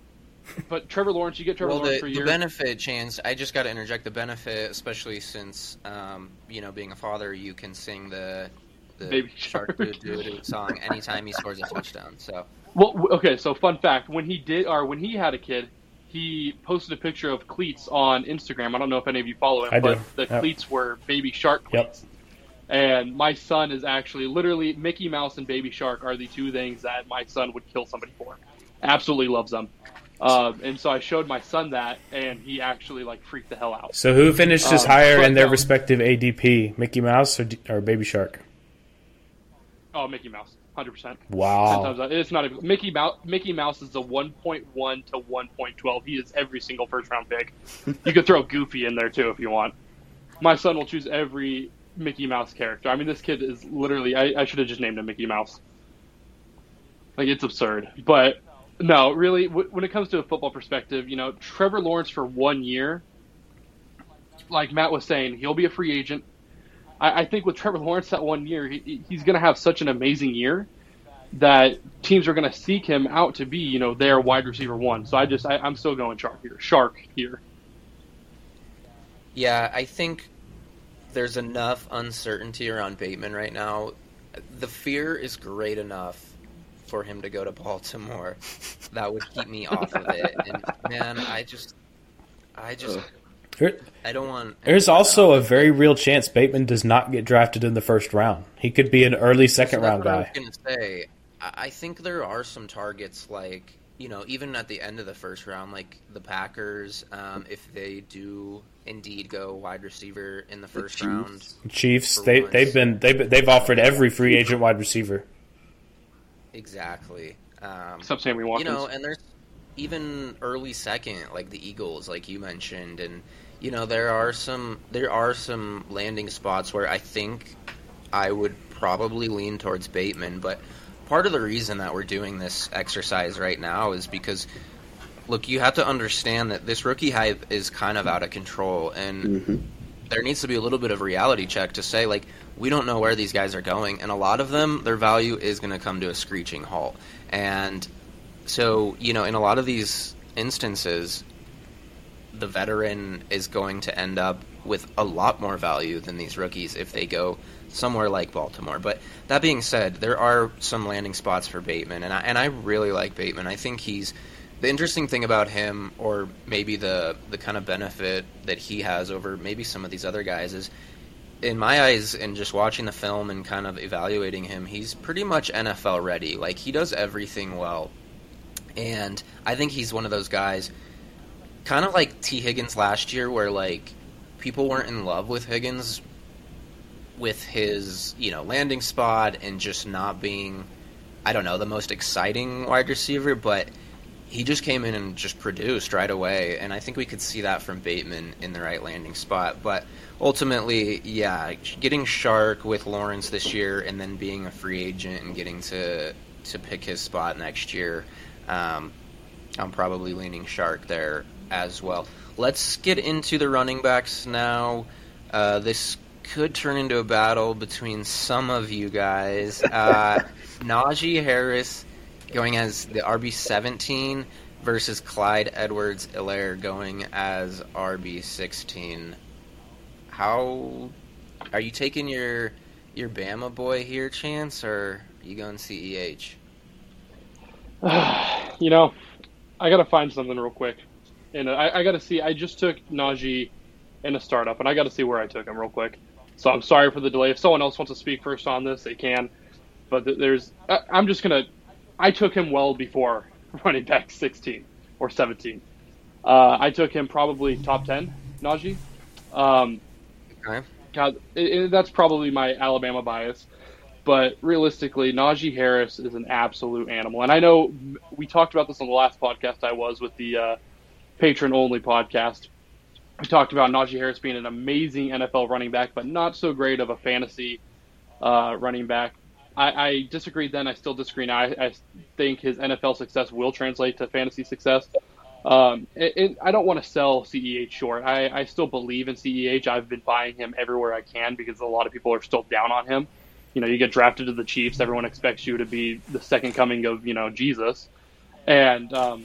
but Trevor Lawrence, you get Trevor well, Lawrence the, for a the benefit, Chance, I just got to interject the benefit, especially since, um, you know, being a father, you can sing the, the Baby Shark Shark. Doo song anytime he scores a touchdown. So, Well, okay. So, fun fact: when he did, or when he had a kid, he posted a picture of cleats on Instagram. I don't know if any of you follow him, I but do. the Yep. cleats were baby shark Yep. cleats. And my son is actually literally Mickey Mouse and Baby Shark are the two things that my son would kill somebody for. Absolutely loves them. Um, and so I showed my son that, and he actually like freaked the hell out. So who finished his Um, higher in their respective ADP? Mickey Mouse or, D- or Baby Shark? Oh, Mickey Mouse, hundred percent. Wow. It's not a, Mickey Mouse. Mickey Mouse is a 1.1 to 1.12. He is every single first round pick. you could throw Goofy in there too if you want. My son will choose every Mickey Mouse character. I mean, this kid is literally. I, I should have just named him Mickey Mouse. Like it's absurd, but no, really. W- when it comes to a football perspective, you know, Trevor Lawrence for one year, like Matt was saying, he'll be a free agent. I, I think with Trevor Lawrence that one year, he, he's going to have such an amazing year that teams are going to seek him out to be, you know, their wide receiver one. So I just, I, I'm still going shark here. Shark here. yeah, I think there's enough uncertainty around Bateman right now. The fear is great enough for him to go to Baltimore. That would keep me off of it. And man, I just, I just, Ugh. There- I don't want. There's also a very real chance Bateman does not get drafted in the first round. He could be an early second so round what I guy. was gonna say. I I think there are some targets like you know even at the end of the first round, like the Packers, um, if they do indeed go wide receiver in the first Chiefs. round. Chiefs, they once. they've been they've they've offered every free agent wide receiver. Exactly. Um, Except Sammy you know, and there's even early second, like the Eagles, like you mentioned, and you know there are some there are some landing spots where I think I would probably lean towards Bateman, but part of the reason that we're doing this exercise right now is because look, you have to understand that this rookie hype is kind of out of control, and hmm there needs to be a little bit of reality check to say like we don't know where these guys are going and a lot of them their value is going to come to a screeching halt. And so you know in a lot of these instances the veteran is going to end up with a lot more value than these rookies if they go somewhere like Baltimore. But that being said, there are some landing spots for Bateman, and I, and I really like Bateman. I think he's the interesting thing about him, or maybe the the kind of benefit that he has over maybe some of these other guys is. In my eyes, and just watching the film and kind of evaluating him, he's pretty much NFL ready. Like he does everything well, and I think he's one of those guys, kind of like Tee Higgins last year, where like people weren't in love with Higgins with his you know landing spot and just not being I don't know the most exciting wide receiver, but he just came in and just produced right away, and I think we could see that from Bateman in the right landing spot. But ultimately, yeah, getting Shark with Lawrence this year, and then being a free agent and getting to to pick his spot next year, um, I'm probably leaning Shark there as well. Let's get into the running backs now. Uh, this could turn into a battle between some of you guys. Uh, Najee Harris going as the RB seventeen versus Clyde Edwards Helaire going as RB sixteen. How are you taking your your Bama boy here, Chance, or are you going CEH? you know, I gotta find something real quick, and I, I gotta see. I just took Najee in a startup, and I gotta see where I took him real quick. So I'm sorry for the delay. If someone else wants to speak first on this, they can. But there's, I, I'm just gonna. I took him well before running back 16 or 17. Uh, I took him probably top 10, Najee. Um, Okay. God, it, it, that's probably my Alabama bias. But realistically, Najee Harris is an absolute animal. And I know we talked about this on the last podcast I was with the uh, patron only podcast. We talked about Najee Harris being an amazing NFL running back, but not so great of a fantasy uh, running back. I, I disagreed then. I still disagree now. I, I think his NFL success will translate to fantasy success. Um, it, it, I don't want to sell CEH short. I, I still believe in CEH. I've been buying him everywhere I can because a lot of people are still down on him. You know, you get drafted to the Chiefs, everyone expects you to be the second coming of you know Jesus, and um,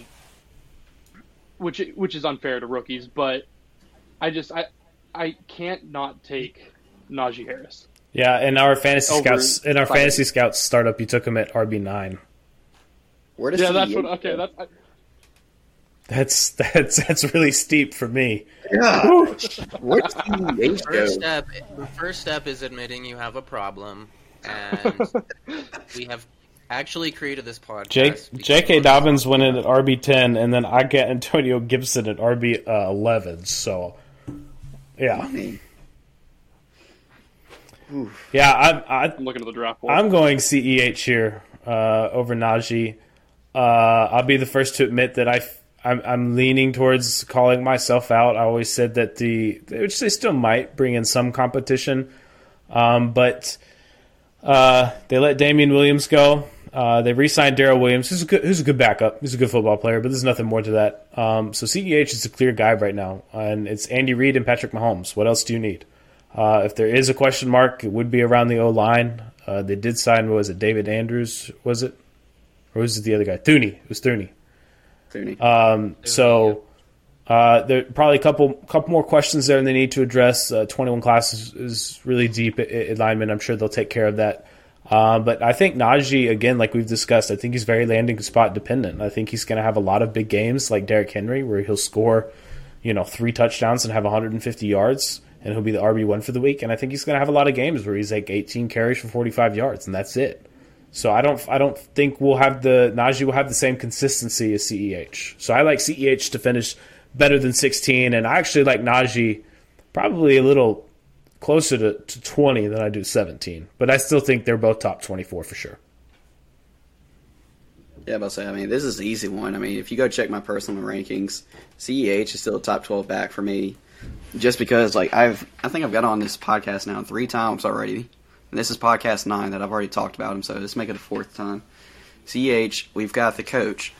which which is unfair to rookies. But I just I I can't not take Najee Harris. Yeah, in our fantasy Over scouts in our five. fantasy scouts startup, you took him at RB nine. Where does Yeah, that's what. Okay, that's. I, That's that's that's really steep for me. Yeah. Where does First step, the first step is admitting you have a problem, and we have actually created this podcast. Jake J.K. Dobbins went in at RB ten, and then I get Antonio Gibson at RB uh, eleven. So, yeah, I mean, yeah, I, I I'm looking at the draft board. I'm going CEH here uh, over Najee. Uh, I'll be the first to admit that I, I'm, I'm leaning towards calling myself out. I always said that the, which they still might bring in some competition, um, but uh, they let Damien Williams go. Uh, they re-signed Darrel Williams, who's a good, who's a good backup. He's a good football player, but there's nothing more to that. Um, so CEH is a clear guy right now, and it's Andy Reid and Patrick Mahomes. What else do you need? Uh, if there is a question mark, it would be around the O line. Uh, they did sign, what was it, David Andrews, was it? Or was it the other guy? Thuney. It was Thuney. Thuney. Um, so uh, there probably a couple couple more questions there, and they need to address. Uh, Twenty one class is, is really deep at, at lineman. I'm sure they'll take care of that. Uh, but I think Najee, again, like we've discussed, I think he's very landing spot dependent. I think he's going to have a lot of big games like Derrick Henry, where he'll score, you know, three touchdowns and have 150 yards, and he'll be the RB one for the week. And I think he's going to have a lot of games where he's like 18 carries for 45 yards, and that's it. So I don't I don't think we'll have the Najee will have the same consistency as CEH. So I like CEH to finish better than 16, and I actually like Najee probably a little closer to, to 20 than I do 17. But I still think they're both top 24 for sure. Yeah, but say, I mean, this is the easy one. I mean, if you go check my personal rankings, CEH is still a top twelve back for me, just because like I've I think I've got on this podcast now three times already. And this is podcast nine that I've already talked about him, so let's make it a fourth time. CEH, we've got the coach.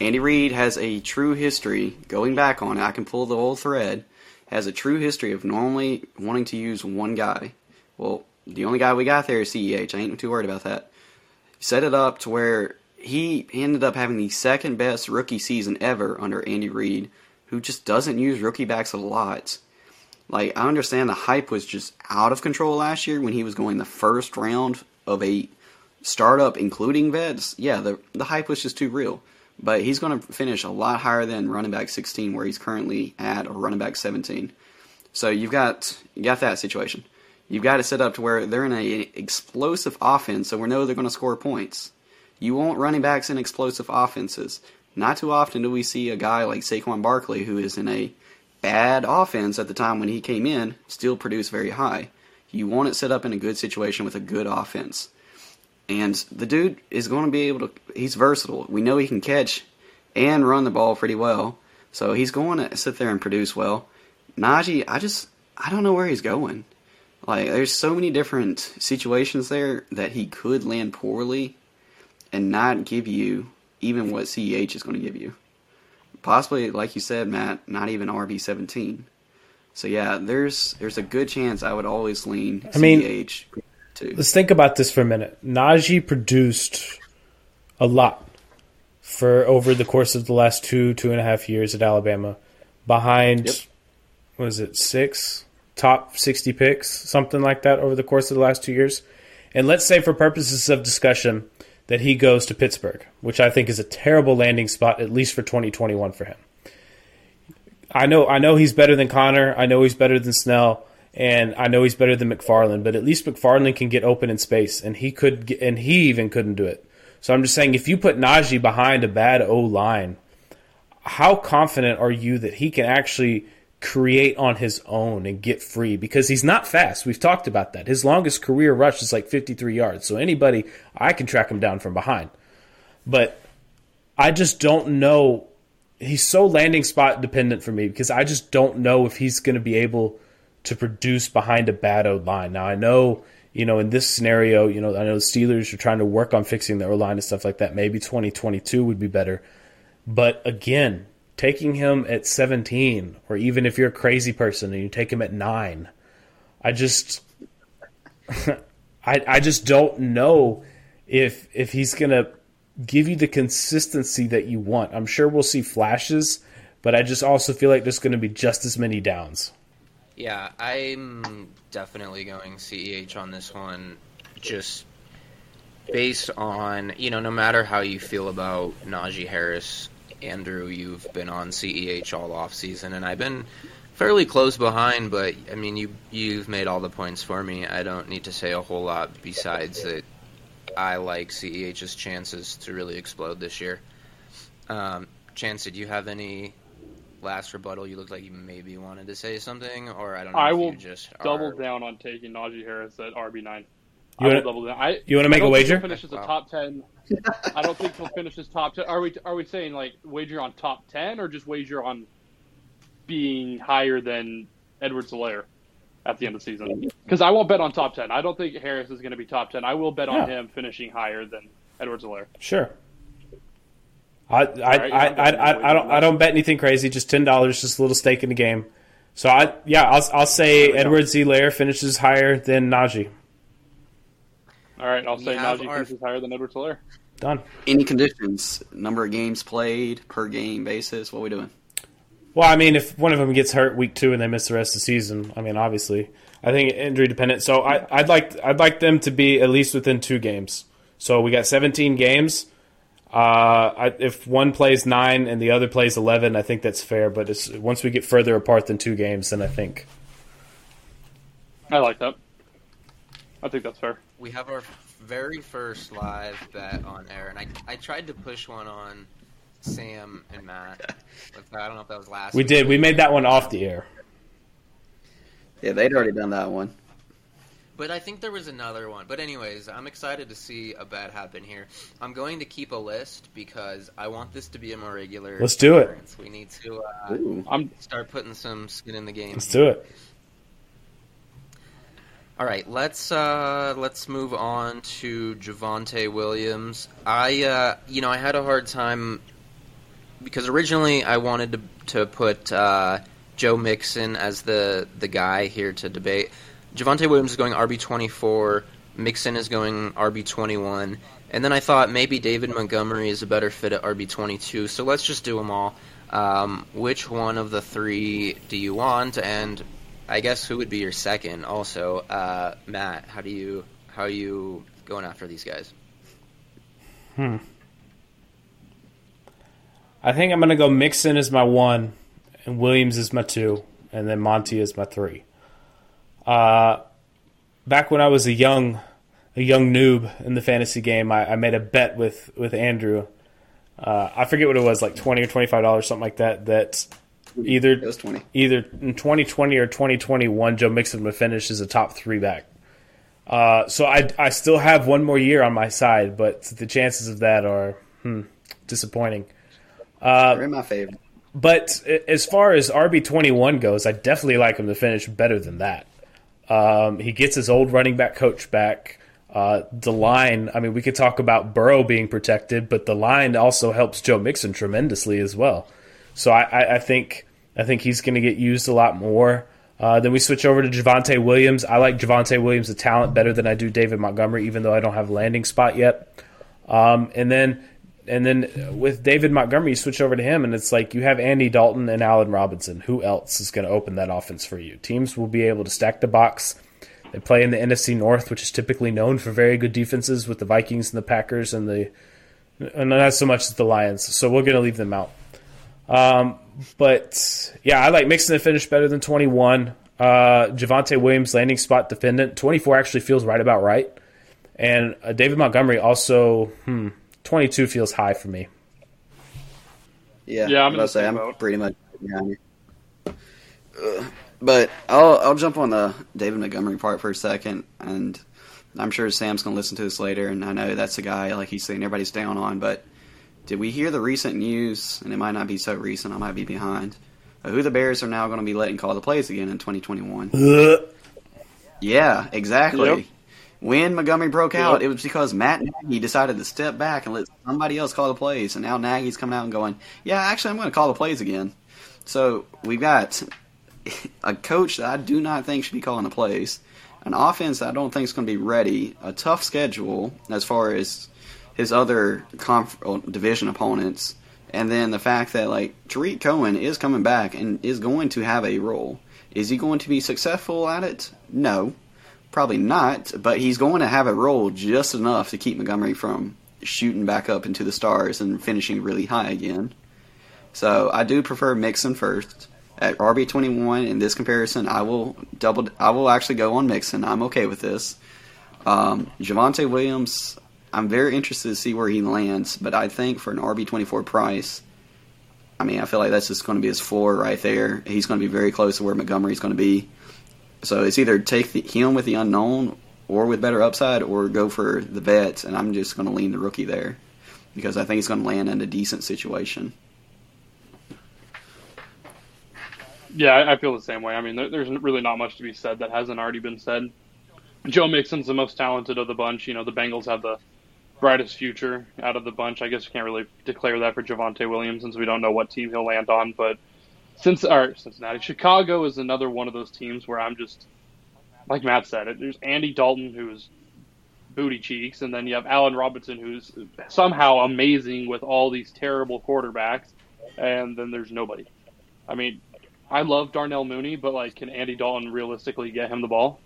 Andy Reid has a true history going back on it. I can pull the whole thread. Has a true history of normally wanting to use one guy. Well, the only guy we got there is CEH. I ain't too worried about that. Set it up to where he ended up having the second best rookie season ever under Andy Reid, who just doesn't use rookie backs a lot. Like I understand the hype was just out of control last year when he was going the first round of a startup, including vets. Yeah, the the hype was just too real. But he's going to finish a lot higher than running back 16, where he's currently at, or running back 17. So you've got you got that situation. You've got it set up to where they're in an explosive offense, so we know they're going to score points. You want running backs in explosive offenses. Not too often do we see a guy like Saquon Barkley, who is in a bad offense at the time when he came in, still produce very high. You want it set up in a good situation with a good offense. And the dude is going to be able to, he's versatile. We know he can catch and run the ball pretty well. So he's going to sit there and produce well. Najee, I just, I don't know where he's going. Like, there's so many different situations there that he could land poorly and not give you even what CEH is going to give you. Possibly, like you said, Matt, not even RB seventeen. So yeah, there's there's a good chance I would always lean I mean- CEH to. Let's think about this for a minute. Najee produced a lot for over the course of the last two, two and a half years at Alabama, behind, Yep. what is it, six top 60 picks, something like that over the course of the last two years. And let's say, for purposes of discussion, that he goes to Pittsburgh, which I think is a terrible landing spot, at least for 2021 for him. I know, I know he's better than Conner. I know he's better than Snell, and I know he's better than McFarland. But at least McFarland can get open in space, and he could, get, and he even couldn't do it. So I'm just saying, if you put Najee behind a bad O line, how confident are you that he can actually create on his own and get free? Because he's not fast. We've talked about that. His longest career rush is like 53 yards. So anybody, I can track him down from behind. But I just don't know. He's so landing spot dependent for me because I just don't know if he's going to be able to produce behind a bad O line. Now I know you know, in this scenario, you know, I know the Steelers are trying to work on fixing their line and stuff like that. Maybe 2022 would be better. But again, taking him at 17, or even if you're a crazy person and you take him at nine, I just, I, I just don't know if if he's gonna give you the consistency that you want. I'm sure we'll see flashes, but I just also feel like there's going to be just as many downs. Yeah, I'm definitely going CEH on this one, just based on you know no matter how you feel about Najee Harris, Andrew, you've been on CEH all off season, and I've been fairly close behind. But I mean, you you've made all the points for me. I don't need to say a whole lot besides that. I like CEH's chances to really explode this year. Um, Chance, did you have any last rebuttal? You looked like you maybe wanted to say something, or I don't know. I if will you just double are- down on taking Najee Harris at RB nine. You wanna- double down. I, you wanna make a don't think wager? He'll finish as a Wow. top ten. I don't think he'll finish as top ten. Are we are we saying like wager on top ten or just wager on being higher than Edwards Helaire at the end of the season? Because I won't bet on top ten. I don't think Harris is going to be top ten. I will bet on him finishing higher than Edwards Helaire. Sure. I I, right, I, I, I'm I, I don't I don't bet anything crazy. Just ten dollars, just a little stake in the game. So I yeah I'll I'll say we go. Edwards Helaire finishes higher than Najee. All right, I'll We say have Najee our- finishes higher than Edwards Helaire. Done. Any conditions, number of games played per game basis. What we doing? Well, I mean, if one of them gets hurt week two and they miss the rest of the season, I mean, obviously, I think injury dependent. So I, I'd like I'd like them to be at least within two games. So we got 17 games. Uh, I, if one plays nine and the other plays 11, I think that's fair. But it's, once we get further apart than two games, then I think I like that. I think that's fair. We have our very first live bet on air, and I I tried to push one on Sam and Matt. But I don't know if that was last. we week. did. We made that one off the air. Yeah, they'd already done that one. But I think there was another one. But anyways, I'm excited to see a bet happen here. I'm going to keep a list because I want this to be a more regular. Let's do it. occurrence. We need to uh, Ooh. I'm start putting some skin in the game. Let's do it. All right, let's uh, let's move on to Javonte Williams. I uh, you know I had a hard time because originally I wanted to to put uh, Joe Mixon as the the guy here to debate. Javonte Williams is going RB twenty four. Mixon is going RB twenty one. And then I thought maybe David Montgomery is a better fit at RB twenty two. So let's just do them all. Um, which one of the three do you want? And I guess who would be your second? Also, uh, Matt, how do you how are you going after these guys? Hmm. I think I'm going to go Mixon as my one, and Williams is my two, and then Monty is my three. Uh, back when I was a young, a young noob in the fantasy game, I, I made a bet with with Andrew. Uh, I forget what it was, like twenty or twenty five dollars, something like that. That either It was twenty. either in 2020 or 2021, Joe Mixon would finish as a top three back. Uh, so I, I still have one more year on my side, but the chances of that are hmm, disappointing. They're in my favor. But as far as RB twenty one goes, I definitely like him to finish better than that. Um, he gets his old running back coach back. Uh, the line, I mean, we could talk about Burrow being protected, but the line also helps Joe Mixon tremendously as well. So I, I, I think I think he's going to get used a lot more. Uh, then we switch over to Javonte Williams. I like Javonte Williams' the talent better than I do David Montgomery, even though I don't have a landing spot yet. Um, and then and then with David Montgomery, you switch over to him, and it's like you have Andy Dalton and Allen Robinson. Who else is going to open that offense for you? Teams will be able to stack the box. They play in the NFC North, which is typically known for very good defenses with the Vikings and the Packers and the and not so much the Lions. So we're going to leave them out. Um, but yeah, I like Mixon to finish better than 21. Uh, Javonte Williams landing spot dependent. 24 actually feels right about right. And uh, David Montgomery also, hmm, 22 feels high for me. Yeah, Yeah, I'm I'm in about the to say I'm boat. pretty much behind you. Uh, but I'll I'll jump on the David Montgomery part for a second, and I'm sure Sam's gonna listen to this later, and I know that's a guy like he's saying everybody's down on. But did we hear the recent news? And it might not be so recent. I might be behind. Who the Bears are now going to be letting call the plays again in 2021? Yeah, exactly. Yep. When Montgomery broke out, Yeah. it was because Matt Nagy decided to step back and let somebody else call the plays, and now Nagy's coming out and going, "Yeah, actually, I'm going to call the plays again." So we've got a coach that I do not think should be calling the plays, an offense that I don't think is going to be ready, a tough schedule as far as his other conf- division opponents, and then the fact that like Tarik Cohen is coming back and is going to have a role. Is he going to be successful at it? No, probably not. But he's going to have a role just enough to keep Montgomery from shooting back up into the stars and finishing really high again. So I do prefer Mixon first at RB twenty one. In this comparison, I will double. I will actually go on Mixon. I'm okay with this. Um, Javonte Williams, I'm very interested to see where he lands, but I think for an RB twenty four price, I mean, I feel like that's just going to be his floor right there. He's going to be very close to where Montgomery's going to be. So it's either take the, him with the unknown or with better upside, or go for the vets. and I'm just going to lean the rookie there because I think he's going to land in a decent situation. Yeah, I, feel the same way. I mean, there, there's really not much to be said that hasn't already been said. Joe Mixon's the most talented of the bunch. You know, the Bengals have the brightest future out of the bunch. I guess you can't really declare that for Javonte Williams since we don't know what team he'll land on. But since or Cincinnati, Chicago is another one of those teams where I'm just like Matt said. It there's Andy Dalton who's booty cheeks, and then you have Allen Robinson who's somehow amazing with all these terrible quarterbacks, and then there's nobody. I mean, I love Darnell Mooney, but like, can Andy Dalton realistically get him the ball?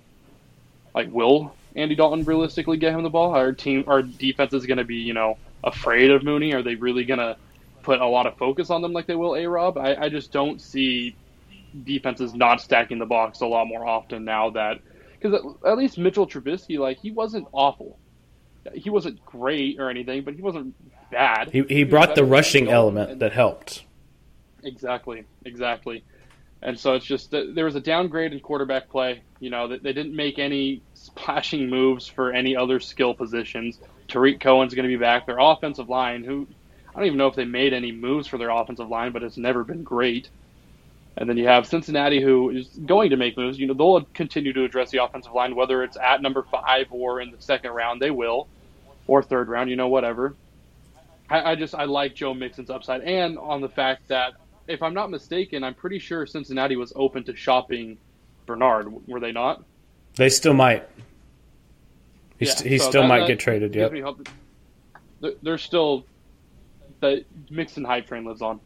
Like, will Andy Dalton realistically get him the ball? Our team, our defense is going to be, you know, afraid of Mooney. Are they really going to put a lot of focus on them like they will A Rob? I, I just don't see defenses not stacking the box a lot more often now that because at, at least Mitchell Trubisky, like, he wasn't awful. He wasn't great or anything, but he wasn't bad. He he was brought the rushing element and- that helped. Exactly, exactly. And so it's just that there was a downgrade in quarterback play. You know, they didn't make any splashing moves for any other skill positions. Tarik Cohen's going to be back. Their offensive line, who I don't even know if they made any moves for their offensive line, but it's never been great. And then you have Cincinnati, who is going to make moves. You know, they'll continue to address the offensive line, whether it's at number five or in the second round, they will, or third round. You know, whatever. I, I just I like Joe Mixon's upside, and on the fact that if I'm not mistaken, I'm pretty sure Cincinnati was open to shopping Bernard. Were they not? They still might. He, Yeah, st- he so still that- might that get traded. gives Yep. me hope. There's still the Mixon hype train lives on.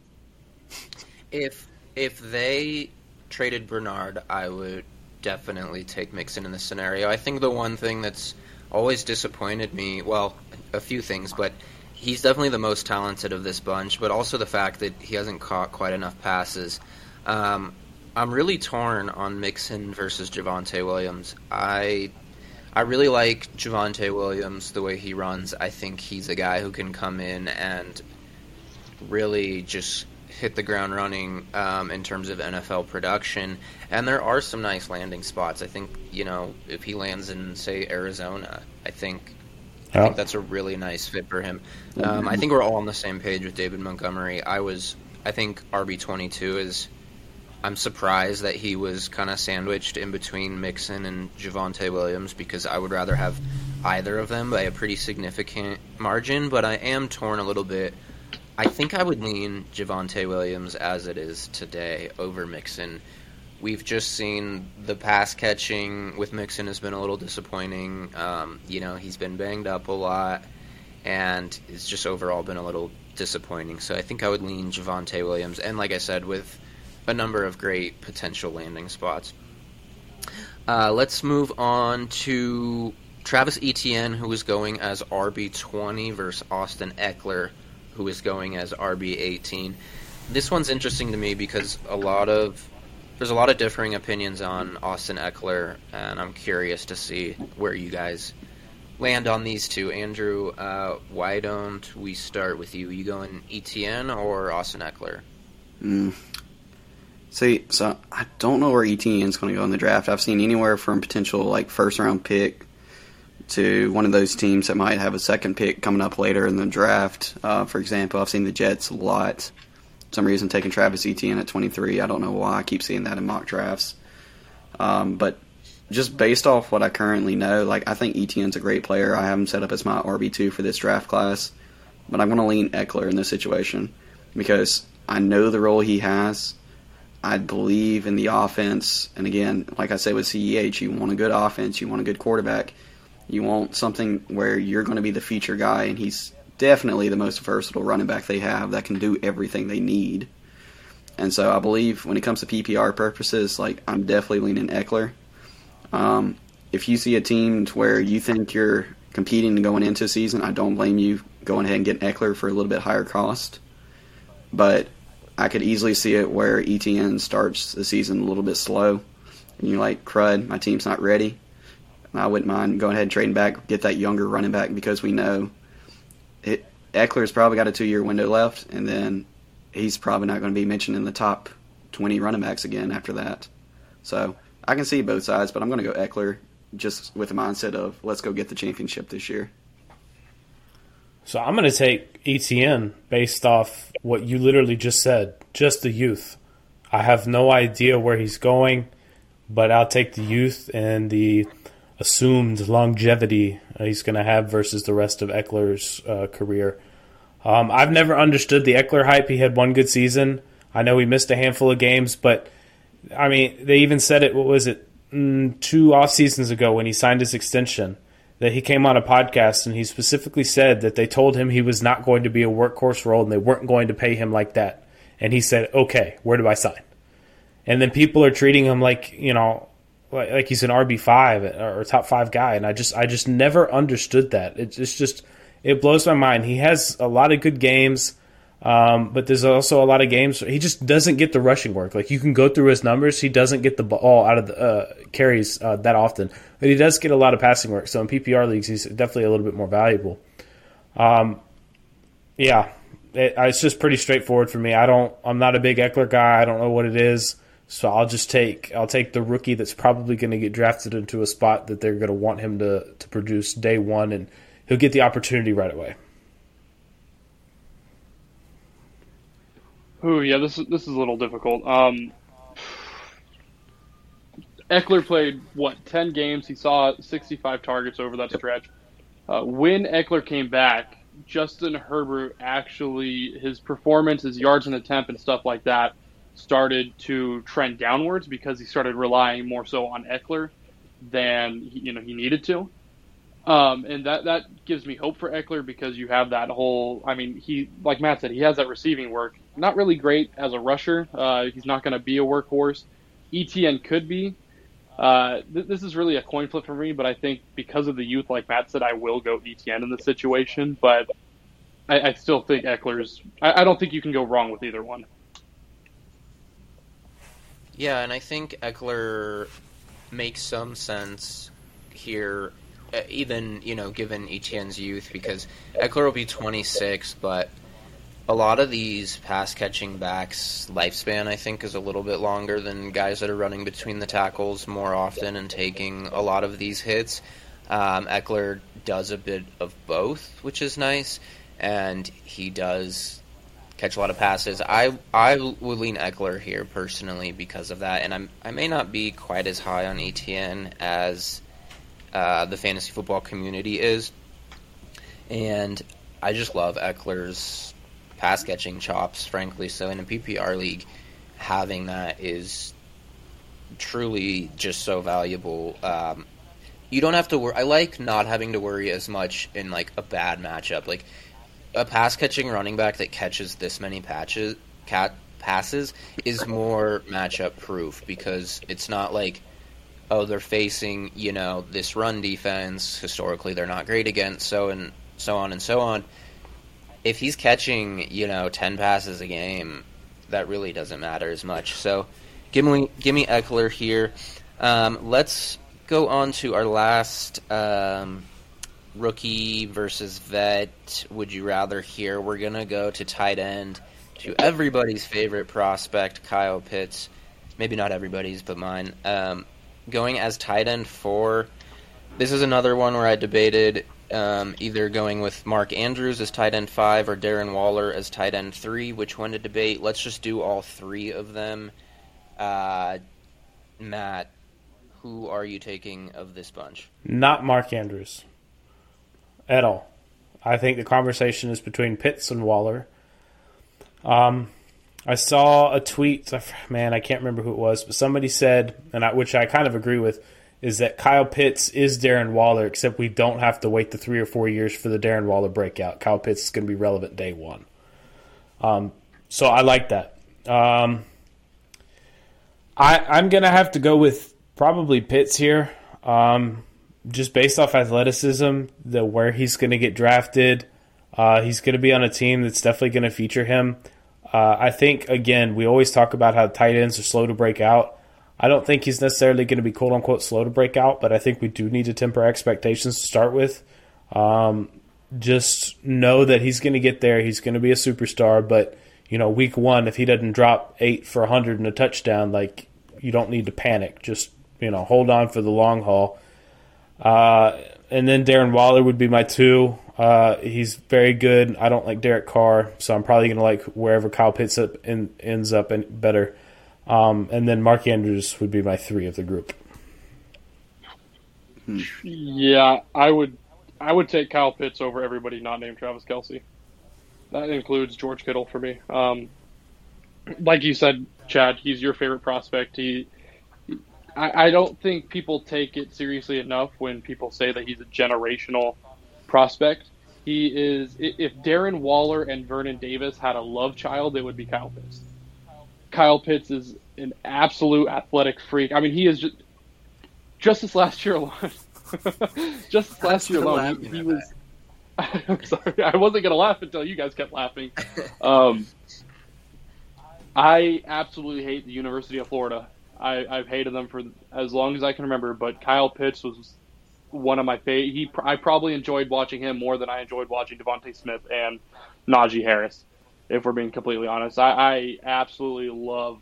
If if they traded Bernard, I would definitely take Mixon in this scenario. I think the one thing that's always disappointed me, well, a few things, but he's definitely the most talented of this bunch, but also the fact that he hasn't caught quite enough passes. Um, I'm really torn on Mixon versus Javonte Williams. I I really like Javonte Williams the way he runs. I think he's a guy who can come in and really just hit the ground running um, in terms of NFL production. And there are some nice landing spots. I think you know if he lands in say Arizona, I think I think that's a really nice fit for him. Um, I think we're all on the same page with David Montgomery. I was, I think RB twenty two is. I'm surprised that he was kind of sandwiched in between Mixon and Javonte Williams because I would rather have either of them by a pretty significant margin. But I am torn a little bit. I think I would lean Javonte Williams as it is today over Mixon. We've just seen the pass catching with Mixon has been a little disappointing. Um, you know, he's been banged up a lot, and it's just overall been a little disappointing. So I think I would lean Javonte Williams, and like I said, with a number of great potential landing spots. Uh, let's move on to Travis Etienne, who is going as RB20 versus Austin Ekeler, who is going as RB18. This one's interesting to me because a lot of there's a lot of differing opinions on Austin Ekeler, and I'm curious to see where you guys land on these two. Andrew, uh, why don't we start with you? You going ETN or Austin Ekeler? Mm. See, so I don't know where ETN is going to go in the draft. I've seen anywhere from potential like first round pick to one of those teams that might have a second pick coming up later in the draft. Uh, for example, I've seen the Jets a lot. For some reason taking Travis Etienne at 23. I don't know why. I keep seeing that in mock drafts. Um, but just based off what I currently know, like I think Etienne's a great player. I have him set up as my RB two for this draft class, but I'm going to lean Ekeler in this situation because I know the role he has. I believe in the offense, and again, like I said with CEH, you want a good offense, you want a good quarterback, you want something where you're going to be the feature guy, and he's definitely the most versatile running back they have that can do everything they need. And so I believe when it comes to PPR purposes, like I'm definitely leaning Ekeler. Um, if you see a team where you think you're competing and going into a season, I don't blame you going ahead and getting Ekeler for a little bit higher cost. But I could easily see it where ETN starts the season a little bit slow, and you're like, "Crud, my team's not ready." I wouldn't mind going ahead and trading back, get that younger running back because we know it, Ekeler's probably got a two-year window left, and then he's probably not going to be mentioned in the top 20 running backs again after that. So I can see both sides, but I'm going to go Ekeler just with the mindset of let's go get the championship this year. So I'm going to take ETN based off what you literally just said, just the youth. I have no idea where he's going, but I'll take the youth and the assumed longevity he's going to have versus the rest of Ekeler's uh, career. Um, I've never understood the Ekeler hype. He had one good season. I know he missed a handful of games, but I mean, they even said it. What was it? Mm, two off seasons ago when he signed his extension, that he came on a podcast and he specifically said that they told him he was not going to be a workhorse role and they weren't going to pay him like that. And he said, "Okay, where do I sign?" And then people are treating him like you know, like, he's an RB five or top five guy, and I just I just never understood that. It's just it blows my mind. He has a lot of good games. Um, but there's also a lot of games he just doesn't get the rushing work. Like you can go through his numbers, he doesn't get the ball out of the uh, carries uh, that often, but he does get a lot of passing work. So in PPR leagues, he's definitely a little bit more valuable. Um, yeah, it, it's just pretty straightforward for me. I don't, I'm not a big Ekeler guy. I don't know what it is, so I'll just take, I'll take the rookie that's probably going to get drafted into a spot that they're going to want him to to produce day one, and he'll get the opportunity right away. Oh yeah, this is this is a little difficult. Um, Ekeler played what ten games. He saw 65 targets over that stretch. Uh, when Ekeler came back, Justin Herbert actually his performance, his yards in attempt, and stuff like that started to trend downwards because he started relying more so on Ekeler than you know he needed to. Um, and that that gives me hope for Ekeler because you have that whole. I mean, he like Matt said, he has that receiving work. Not really great as a rusher. Uh, he's not going to be a workhorse. ETN could be. Uh, th- this is really a coin flip for me, but I think because of the youth, like Matt said, I will go ETN in this situation. But I, I still think Ekeler's. I, I don't think you can go wrong with either one. Yeah, and I think Ekeler makes some sense here even you know given Etienne's youth because Ekeler will be 26, but a lot of these pass catching backs lifespan I think is a little bit longer than guys that are running between the tackles more often and taking a lot of these hits. Um, Ekeler does a bit of both, which is nice, and he does catch a lot of passes. I I would lean Ekeler here personally because of that, and I'm I may not be quite as high on ETN as uh, the fantasy football community is. And I just love Ekeler's pass catching chops, frankly. So in a PPR league, having that is truly just so valuable. Um, you don't have to worry. I like not having to worry as much in like a bad matchup. Like a pass catching running back that catches this many patches, cat passes is more matchup proof because it's not like oh, they're facing, you know, this run defense. Historically, they're not great against, so and so on and so on. If he's catching, you know, ten passes a game, that really doesn't matter as much. So, give me give me Ekeler here. Um, let's go on to our last um, rookie versus vet. Would you rather here? We're gonna go to tight end to everybody's favorite prospect, Kyle Pitts. Maybe not everybody's, but mine. Um, going as tight end four. This is another one where I debated um, either going with Mark Andrews as tight end five or Darren Waller as tight end three. Which one to debate? Let's just do all three of them. Uh, Matt, who are you taking of this bunch? Not Mark Andrews at all. I think the conversation is between Pitts and Waller. Um, I saw a tweet. Man, I can't remember who it was, but somebody said, and I, which I kind of agree with, is that Kyle Pitts is Darren Waller, except we don't have to wait the three or four years for the Darren Waller breakout. Kyle Pitts is going to be relevant day one. Um, so I like that. Um, I, I'm going to have to go with probably Pitts here, um, just based off athleticism, the where he's going to get drafted. Uh, he's going to be on a team that's definitely going to feature him. Uh, I think again, we always talk about how tight ends are slow to break out. I don't think he's necessarily going to be quote unquote slow to break out, but I think we do need to temper expectations to start with. Um, just know that he's going to get there. He's going to be a superstar, but you know, week one, if he doesn't drop eight for 100 and a touchdown, like you don't need to panic. Just you know, hold on for the long haul. Uh, and then Darren Waller would be my two. Uh, he's very good. I don't like Derek Carr, so I'm probably going to like wherever Kyle Pitts up in, ends up and better. Um, and then Mark Andrews would be my three of the group. Yeah, I would. I would take Kyle Pitts over everybody not named Travis Kelce. That includes George Kittle for me. Um, like you said, Chad, he's your favorite prospect. He, I, I don't think people take it seriously enough when people say that he's a generational prospect. He is. If Darren Waller and Vernon Davis had a love child, it would be Kyle Pitts. Kyle Pitts is an absolute athletic freak. I mean, he is just just this last year alone. just this last year alone, he, he was. I'm sorry, I wasn't gonna laugh until you guys kept laughing. Um, I absolutely hate the University of Florida. I, I've hated them for as long as I can remember. But Kyle Pitts was one of my favorite. He, I probably enjoyed watching him more than I enjoyed watching DeVonta Smith and Najee Harris. If we're being completely honest, I, I absolutely love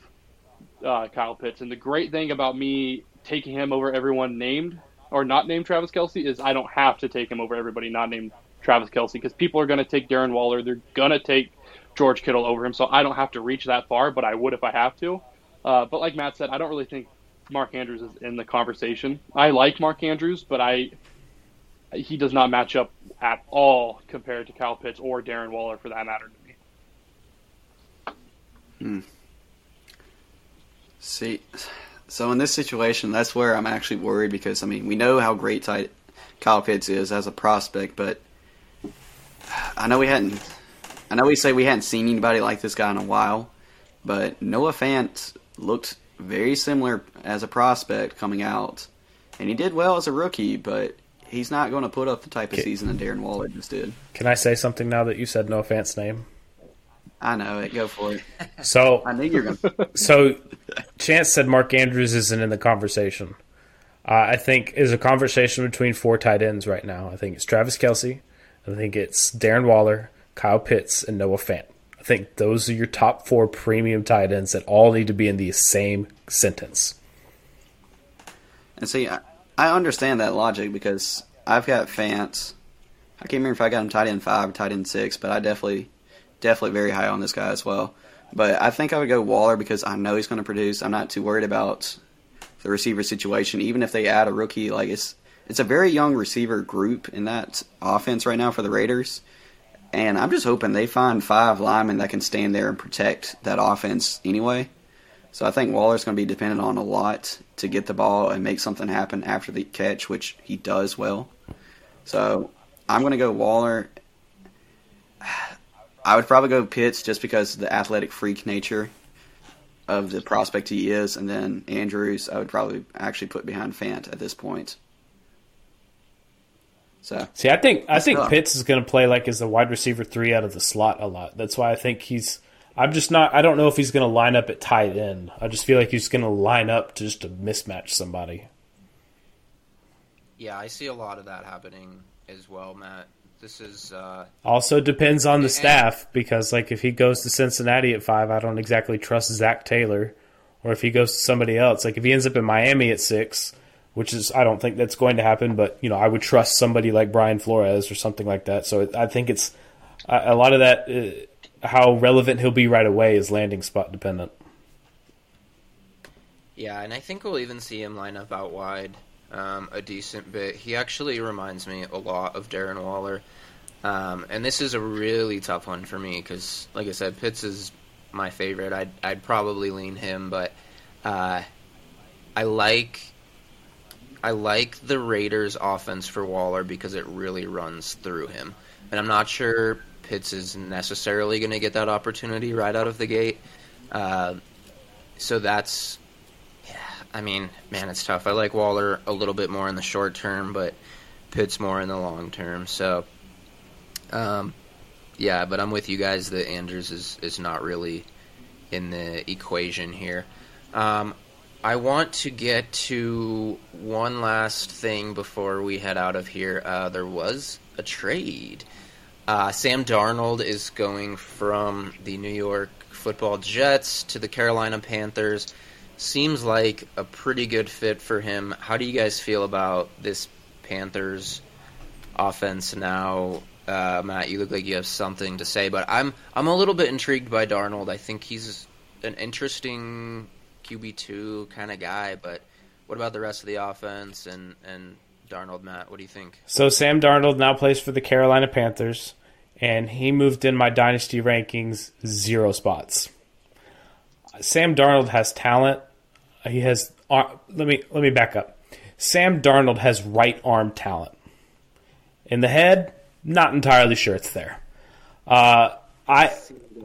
uh, Kyle Pitts. And the great thing about me taking him over everyone named or not named Travis Kelce is I don't have to take him over everybody not named Travis Kelce because people are going to take Darren Waller. They're going to take George Kittle over him. So I don't have to reach that far, but I would if I have to. Uh, but like Matt said, I don't really think Mark Andrews is in the conversation. I like Mark Andrews, but I he does not match up at all compared to Kyle Pitts or Darren Waller for that matter to me. Hmm. See, so in this situation, that's where I'm actually worried because I mean we know how great tight Kyle Pitts is as a prospect, but I know we hadn't. I know we say we hadn't seen anybody like this guy in a while, but Noah Fant looked very similar as a prospect coming out, and he did well as a rookie, but he's not going to put up the type of season that Darren Waller just did. Can I say something now that you said Noah Fant's name? I know it. Go for it. So I knew you're going. to... So Chance said Mark Andrews isn't in the conversation. Uh, I think is a conversation between four tight ends right now. I think it's Travis Kelce. I think it's Darren Waller, Kyle Pitts, and Noah Fant. I think those are your top four premium tight ends that all need to be in the same sentence. And see, I, I understand that logic because I've got Fant. I can't remember if I got him tight end five or tight end six, but I definitely, definitely very high on this guy as well. But I think I would go Waller because I know he's going to produce. I'm not too worried about the receiver situation. Even if they add a rookie, like it's it's a very young receiver group in that offense right now for the Raiders. And I'm just hoping they find five linemen that can stand there and protect that offense anyway. So I think Waller's going to be dependent on a lot to get the ball and make something happen after the catch, which he does well. So I'm going to go Waller. I would probably go Pitts just because of the athletic freak nature of the prospect he is, and then Andrews I would probably actually put behind Fant at this point. So see, I think I think tough. Pitts is going to play like as a wide receiver three out of the slot a lot. That's why I think he's. I'm just not. I don't know if he's going to line up at tight end. I just feel like he's going to line up to just to mismatch somebody. Yeah, I see a lot of that happening as well, Matt. This is uh, also depends on the and, staff because, like, if he goes to Cincinnati at five, I don't exactly trust Zac Taylor, or if he goes to somebody else, like if he ends up in Miami at six, which is I don't think that's going to happen. But you know, I would trust somebody like Brian Flores or something like that. So I think it's a lot of that. Uh, how relevant he'll be right away is landing spot dependent. Yeah, and I think we'll even see him line up out wide um, a decent bit. He actually reminds me a lot of Darren Waller. Um, and this is a really tough one for me because, like I said, Pitts is my favorite. I'd, I'd probably lean him, but uh, I like I like the Raiders' offense for Waller because it really runs through him, and I'm not sure Pitts is necessarily going to get that opportunity right out of the gate. Uh, so that's yeah, I mean, man, it's tough. I like Waller a little bit more in the short term, but Pitts more in the long term. So, um, yeah, but I'm with you guys that Andrews is is not really in the equation here. Um, I want to get to one last thing before we head out of here. Uh, there was a trade. Uh, Sam Darnold is going from the New York Football Jets to the Carolina Panthers seems like a pretty good fit for him. How do you guys feel about this Panthers offense now? Uh, Matt, you look like you have something to say, but I'm I'm a little bit intrigued by Darnold. I think he's an interesting QB two kind of guy, but what about the rest of the offense and and Darnold, Matt? What do you think? So Sam Darnold now plays for the Carolina Panthers, and he moved in my dynasty rankings zero spots. Sam Darnold has talent. He has. Uh, let me let me back up. Sam Darnold has right arm talent. In the head, not entirely sure it's there. Uh, I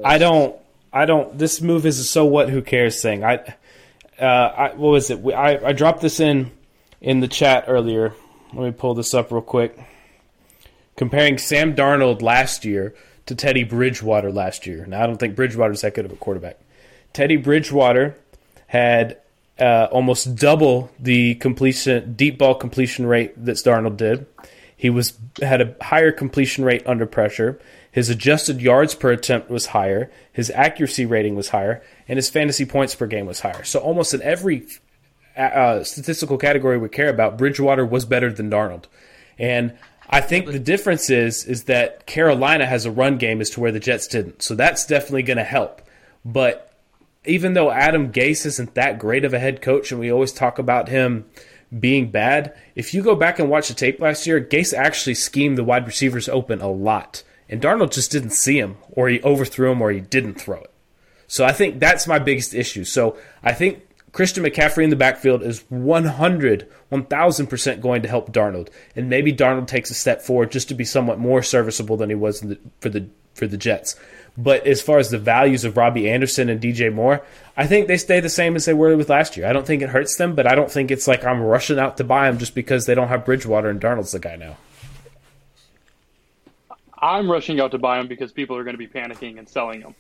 I don't I don't. This move is a so what who cares thing. I, uh, I what was it? I I dropped this in in the chat earlier. Let me pull this up real quick. Comparing Sam Darnold last year to Teddy Bridgewater last year. Now I don't think Bridgewater's that good of a quarterback. Teddy Bridgewater had uh, almost double the completion deep ball completion rate that Darnold did. He was had a higher completion rate under pressure. His adjusted yards per attempt was higher. His accuracy rating was higher, and his fantasy points per game was higher. So almost in every uh, statistical category we care about, Bridgewater was better than Darnold. And I think the difference is is that Carolina has a run game as to where the Jets didn't. So that's definitely going to help. But even though Adam Gase isn't that great of a head coach, and we always talk about him being bad, if you go back and watch the tape last year, Gase actually schemed the wide receivers open a lot. And Darnold just didn't see him, or he overthrew him, or he didn't throw it. So I think that's my biggest issue. So I think Christian McCaffrey in the backfield is 100, 1000% going to help Darnold. And maybe Darnold takes a step forward just to be somewhat more serviceable than he was the, for the for the Jets. But as far as the values of Robbie Anderson and DJ Moore, I think they stay the same as they were with last year. I don't think it hurts them, but I don't think it's like I'm rushing out to buy them just because they don't have Bridgewater and Darnold's the guy now. I'm rushing out to buy them because people are going to be panicking and selling them.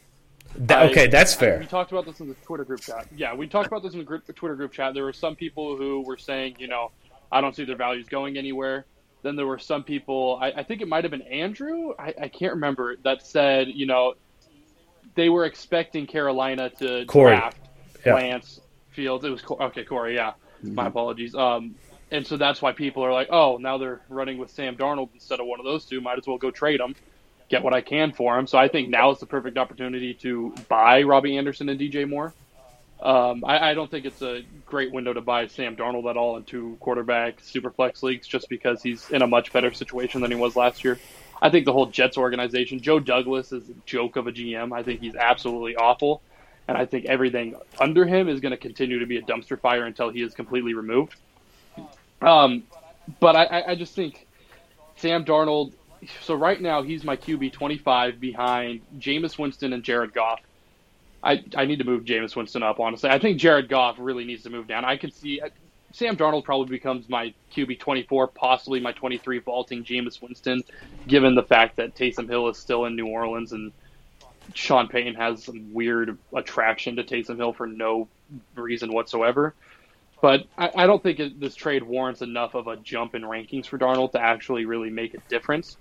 That, okay, that's fair. I, we talked about this in the Twitter group chat. Yeah, we talked about this in the group, the Twitter group chat. There were some people who were saying, you know, I don't see their values going anywhere. Then there were some people, I, I think it might have been Andrew, I, I, can't remember, that said, you know, they were expecting Carolina to Corey. draft yeah. Lance Fields. It was okay, Corey. Yeah, mm-hmm. my apologies. Um, and so that's why people are like, oh, now they're running with Sam Darnold instead of one of those two. Might as well go trade him, get what I can for him. So I think now is the perfect opportunity to buy Robbie Anderson and DJ Moore. Um, I, I, don't think it's a great window to buy Sam Darnold at all in two quarterback super flex leagues, just because he's in a much better situation than he was last year. I think the whole Jets organization, Joe Douglas is a joke of a GM. I think he's absolutely awful. And I think everything under him is going to continue to be a dumpster fire until he is completely removed. Um, but I, I just think Sam Darnold. So right now he's my QB 25 behind Jameis Winston and Jared Goff. I, I need to move Jameis Winston up, honestly. I think Jared Goff really needs to move down. I can see Sam Darnold probably becomes my QB 24, possibly my 23 vaulting Jameis Winston, given the fact that Taysom Hill is still in New Orleans and Sean Payton has some weird attraction to Taysom Hill for no reason whatsoever. But I, I don't think it, this trade warrants enough of a jump in rankings for Darnold to actually really make a difference.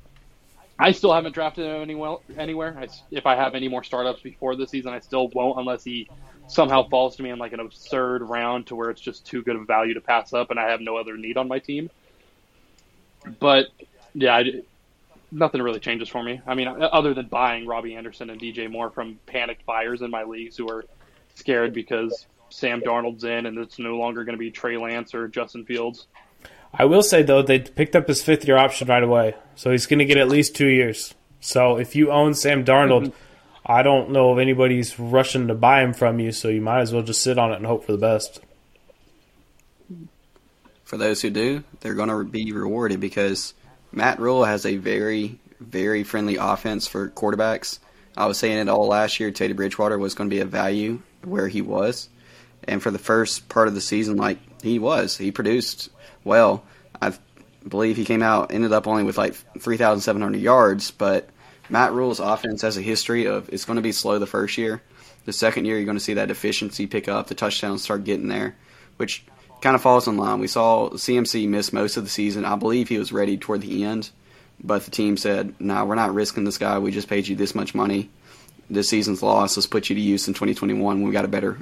I still haven't drafted him anywhere. anywhere. I, if I have any more startups before this season, I still won't unless he somehow falls to me in like an absurd round to where it's just too good of a value to pass up, and I have no other need on my team. But yeah, I, nothing really changes for me. I mean, other than buying Robbie Anderson and DJ Moore from panicked buyers in my leagues who are scared because Sam Darnold's in and it's no longer going to be Trey Lance or Justin Fields. I will say though they picked up his fifth year option right away, so he's going to get at least two years. So if you own Sam Darnold, mm-hmm. I don't know if anybody's rushing to buy him from you, so you might as well just sit on it and hope for the best. For those who do, they're going to be rewarded because Matt Rhule has a very, very friendly offense for quarterbacks. I was saying it all last year. Teddy Bridgewater was going to be a value where he was, and for the first part of the season, like he was, he produced well. I believe he came out ended up only with like 3,700 yards, but Matt Rhule's offense has a history of it's going to be slow the first year. The second year, you're going to see that efficiency pick up, the touchdowns start getting there, which kind of falls in line. We saw CMC miss most of the season. I believe he was ready toward the end, but the team said, "No, nah, we're not risking this guy. We just paid you this much money. This season's loss. Let's put you to use in 2021 when we got a better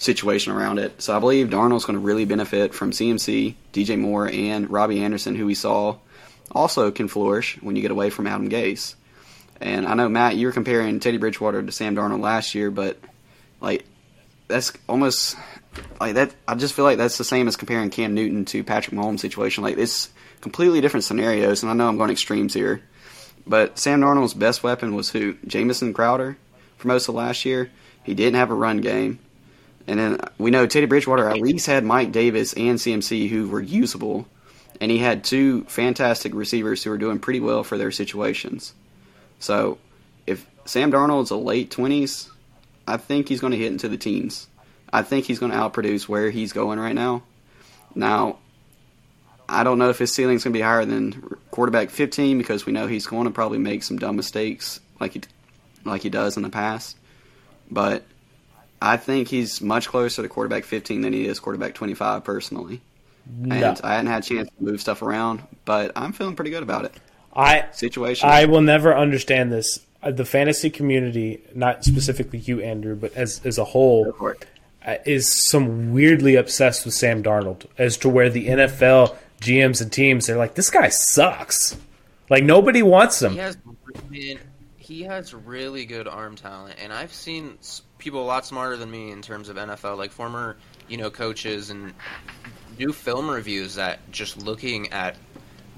situation around it." So I believe Darnold's going to really benefit from CMC, DJ Moore, and Robbie Anderson, who we saw also can flourish when you get away from Adam Gase. And I know Matt, you were comparing Teddy Bridgewater to Sam Darnold last year, but like that's almost like that. I just feel like that's the same as comparing Cam Newton to Patrick Mahomes' situation. Like it's completely different scenarios, and I know I'm going extremes here, but Sam Darnold's best weapon was who? Jamison Crowder for most of last year. He didn't have a run game. And then we know Teddy Bridgewater at least had Mike Davis and CMC who were usable. And he had two fantastic receivers who were doing pretty well for their situations. So if Sam Darnold's a late 20s, I think he's going to hit into the teens. I think he's going to outproduce where he's going right now. Now, I don't know if his ceiling's going to be higher than quarterback 15 because we know he's going to probably make some dumb mistakes like he like he does in the past. But I think he's much closer to quarterback 15 than he is quarterback 25 personally. No. And I hadn't had a chance to move stuff around, but I'm feeling pretty good about it. I situation. I will never understand this. Uh, the fantasy community, not specifically you, Andrew, but as as a whole, uh, is some weirdly obsessed with Sam Darnold as to where the NFL GMs and teams they're like, this guy sucks. Like nobody wants him. He has, man, he has really good arm talent, and I've seen people a lot smarter than me in terms of NFL, like former you know coaches and do film reviews that just looking at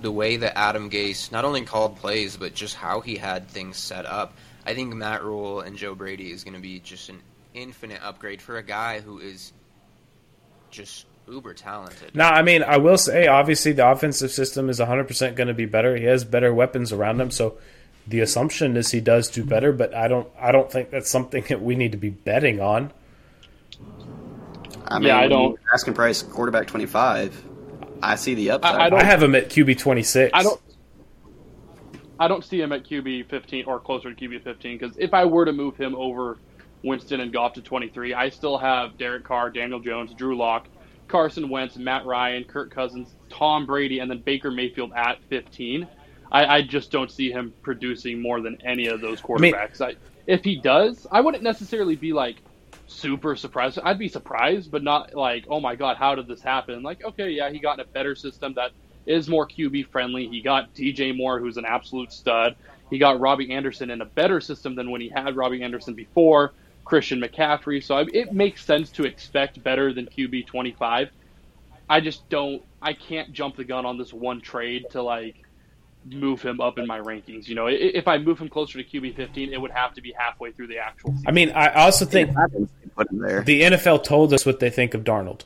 the way that Adam Gase not only called plays but just how he had things set up. I think Matt Rhule and Joe Brady is going to be just an infinite upgrade for a guy who is just uber talented. Now, I mean, I will say, obviously, the offensive system is 100% going to be better. He has better weapons around him, so the assumption is he does do better. But I don't, I don't think that's something that we need to be betting on. I mean, yeah, I don't. Asking price quarterback 25. I see the upside. I, I, I have him at QB 26. I don't. I don't see him at QB 15 or closer to QB 15 because if I were to move him over Winston and Goff to 23, I still have Derek Carr, Daniel Jones, Drew Lock, Carson Wentz, Matt Ryan, Kirk Cousins, Tom Brady, and then Baker Mayfield at 15. I, I just don't see him producing more than any of those quarterbacks. I, mean, I, if he does, I wouldn't necessarily be like super surprised. I'd be surprised, but not like, oh my god, how did this happen? Like, okay, yeah, he got in a better system that is more QB friendly. He got DJ Moore, who's an absolute stud. He got Robbie Anderson in a better system than when he had Robbie Anderson before. Christian McCaffrey. So it makes sense to expect better than QB 25. I just don't, I can't jump the gun on this one trade to like move him up in my rankings. You know, if I move him closer to QB 15, it would have to be halfway through the actual season. I mean, I also think the NFL told us what they think of Darnold.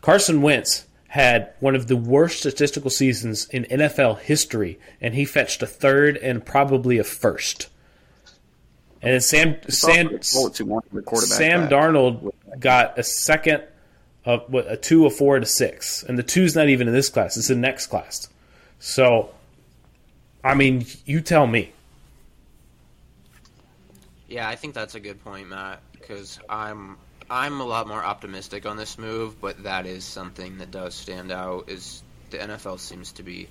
Carson Wentz had one of the worst statistical seasons in NFL history, and he fetched a third and probably a first. And Sam Sam Sam Darnold got a second, a, a two, a four, and a six, and the two's not even in this class; it's in next class. So, I mean, you tell me. Yeah, I think that's a good point, Matt. Because I'm I'm a lot more optimistic on this move, but that is something that does stand out. Is the NFL seems to be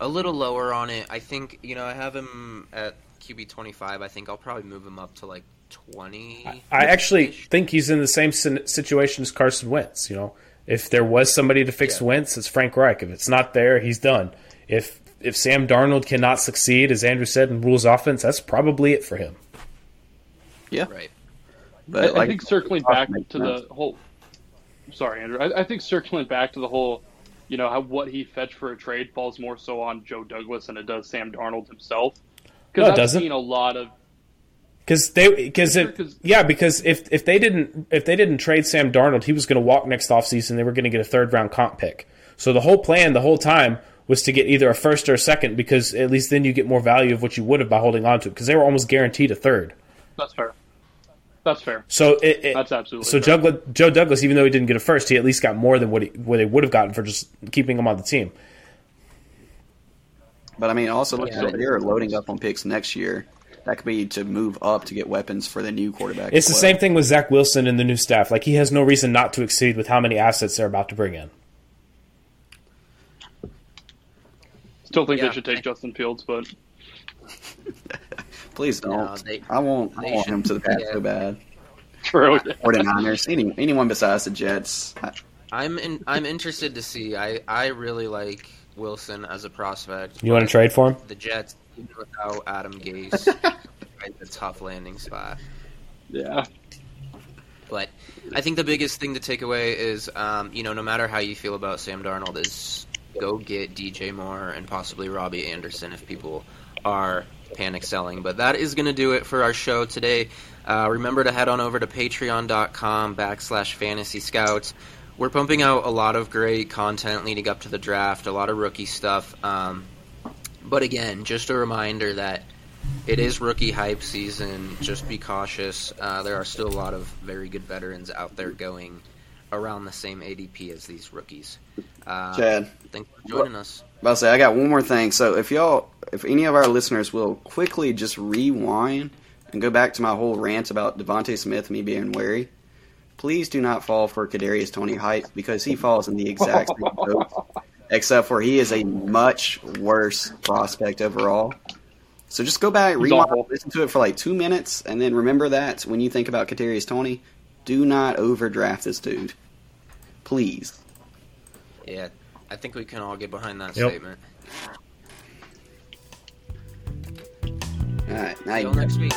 a little lower on it. I think you know I have him at QB 25, I think I'll probably move him up to like 20. I actually think he's in the same situation as Carson Wentz. You know, if there was somebody to fix yeah. Wentz, it's Frank Reich. If it's not there, he's done. If if Sam Darnold cannot succeed, as Andrew said, in Rhule's offense, that's probably it for him. Yeah, right. But I, like, I think circling back to the whole sorry, Andrew. I, I think circling back to the whole, you know, how what he fetched for a trade falls more so on Joe Douglas than it does Sam Darnold himself. No, Because it I've doesn't. seen a lot of Because they, because Sure, if 'cause- yeah, because if if they didn't if they didn't trade Sam Darnold, he was going to walk next offseason. They were going to get a third round comp pick. So the whole plan, the whole time, was to get either a first or a second, because at least then you get more value of what you would have by holding on to it. Because they were almost guaranteed a third. that's fair. That's fair. So it, it That's absolutely so. fair. Douglas, Joe Douglas, even though he didn't get a first, he at least got more than what he, what they would have gotten for just keeping him on the team. But I mean, also look Yeah. at they're loading up on picks next year. That could be to move up to get weapons for the new quarterback. It's the well. same thing with Zach Wilson and the new staff. Like he has no reason not to exceed with how many assets they're about to bring in. I still think Yeah. they should take Justin Fields, but Please don't. No, they- I want. I want him to the pass should- so bad. true. 49ers, any, anyone besides the Jets. I, I'm in, I'm interested to see. I, I really like Wilson as a prospect. You want to trade for him? the Jets even without Adam Gase? it's a tough landing spot. Yeah. But I think the biggest thing to take away is, um, you know, no matter how you feel about Sam Darnold, is go get DJ Moore and possibly Robbie Anderson if people are panic selling. But that is going to do it for our show today. Uh, remember to head on over to patreon.com backslash fantasy scouts. We're pumping out a lot of great content leading up to the draft, a lot of rookie stuff. Um, but again, just a reminder that it is rookie hype season. Just be cautious. Uh, there are still a lot of very good veterans out there going around the same ADP as these rookies. Uh, Chad, thanks for joining us. about to say I got one more thing. So if y'all, if any of our listeners will quickly just rewind and go back to my whole rant about DeVonta Smith me being wary, please do not fall for Kadarius Toney hype because he falls in the exact same boat. Except for he is a much worse prospect overall. So just go back, rewind, listen to it for like two minutes, and then remember that when you think about Kadarius Toney, do not overdraft this dude, please. Yeah, I think we can all get behind that Yep. statement. All right, now See you you all next week.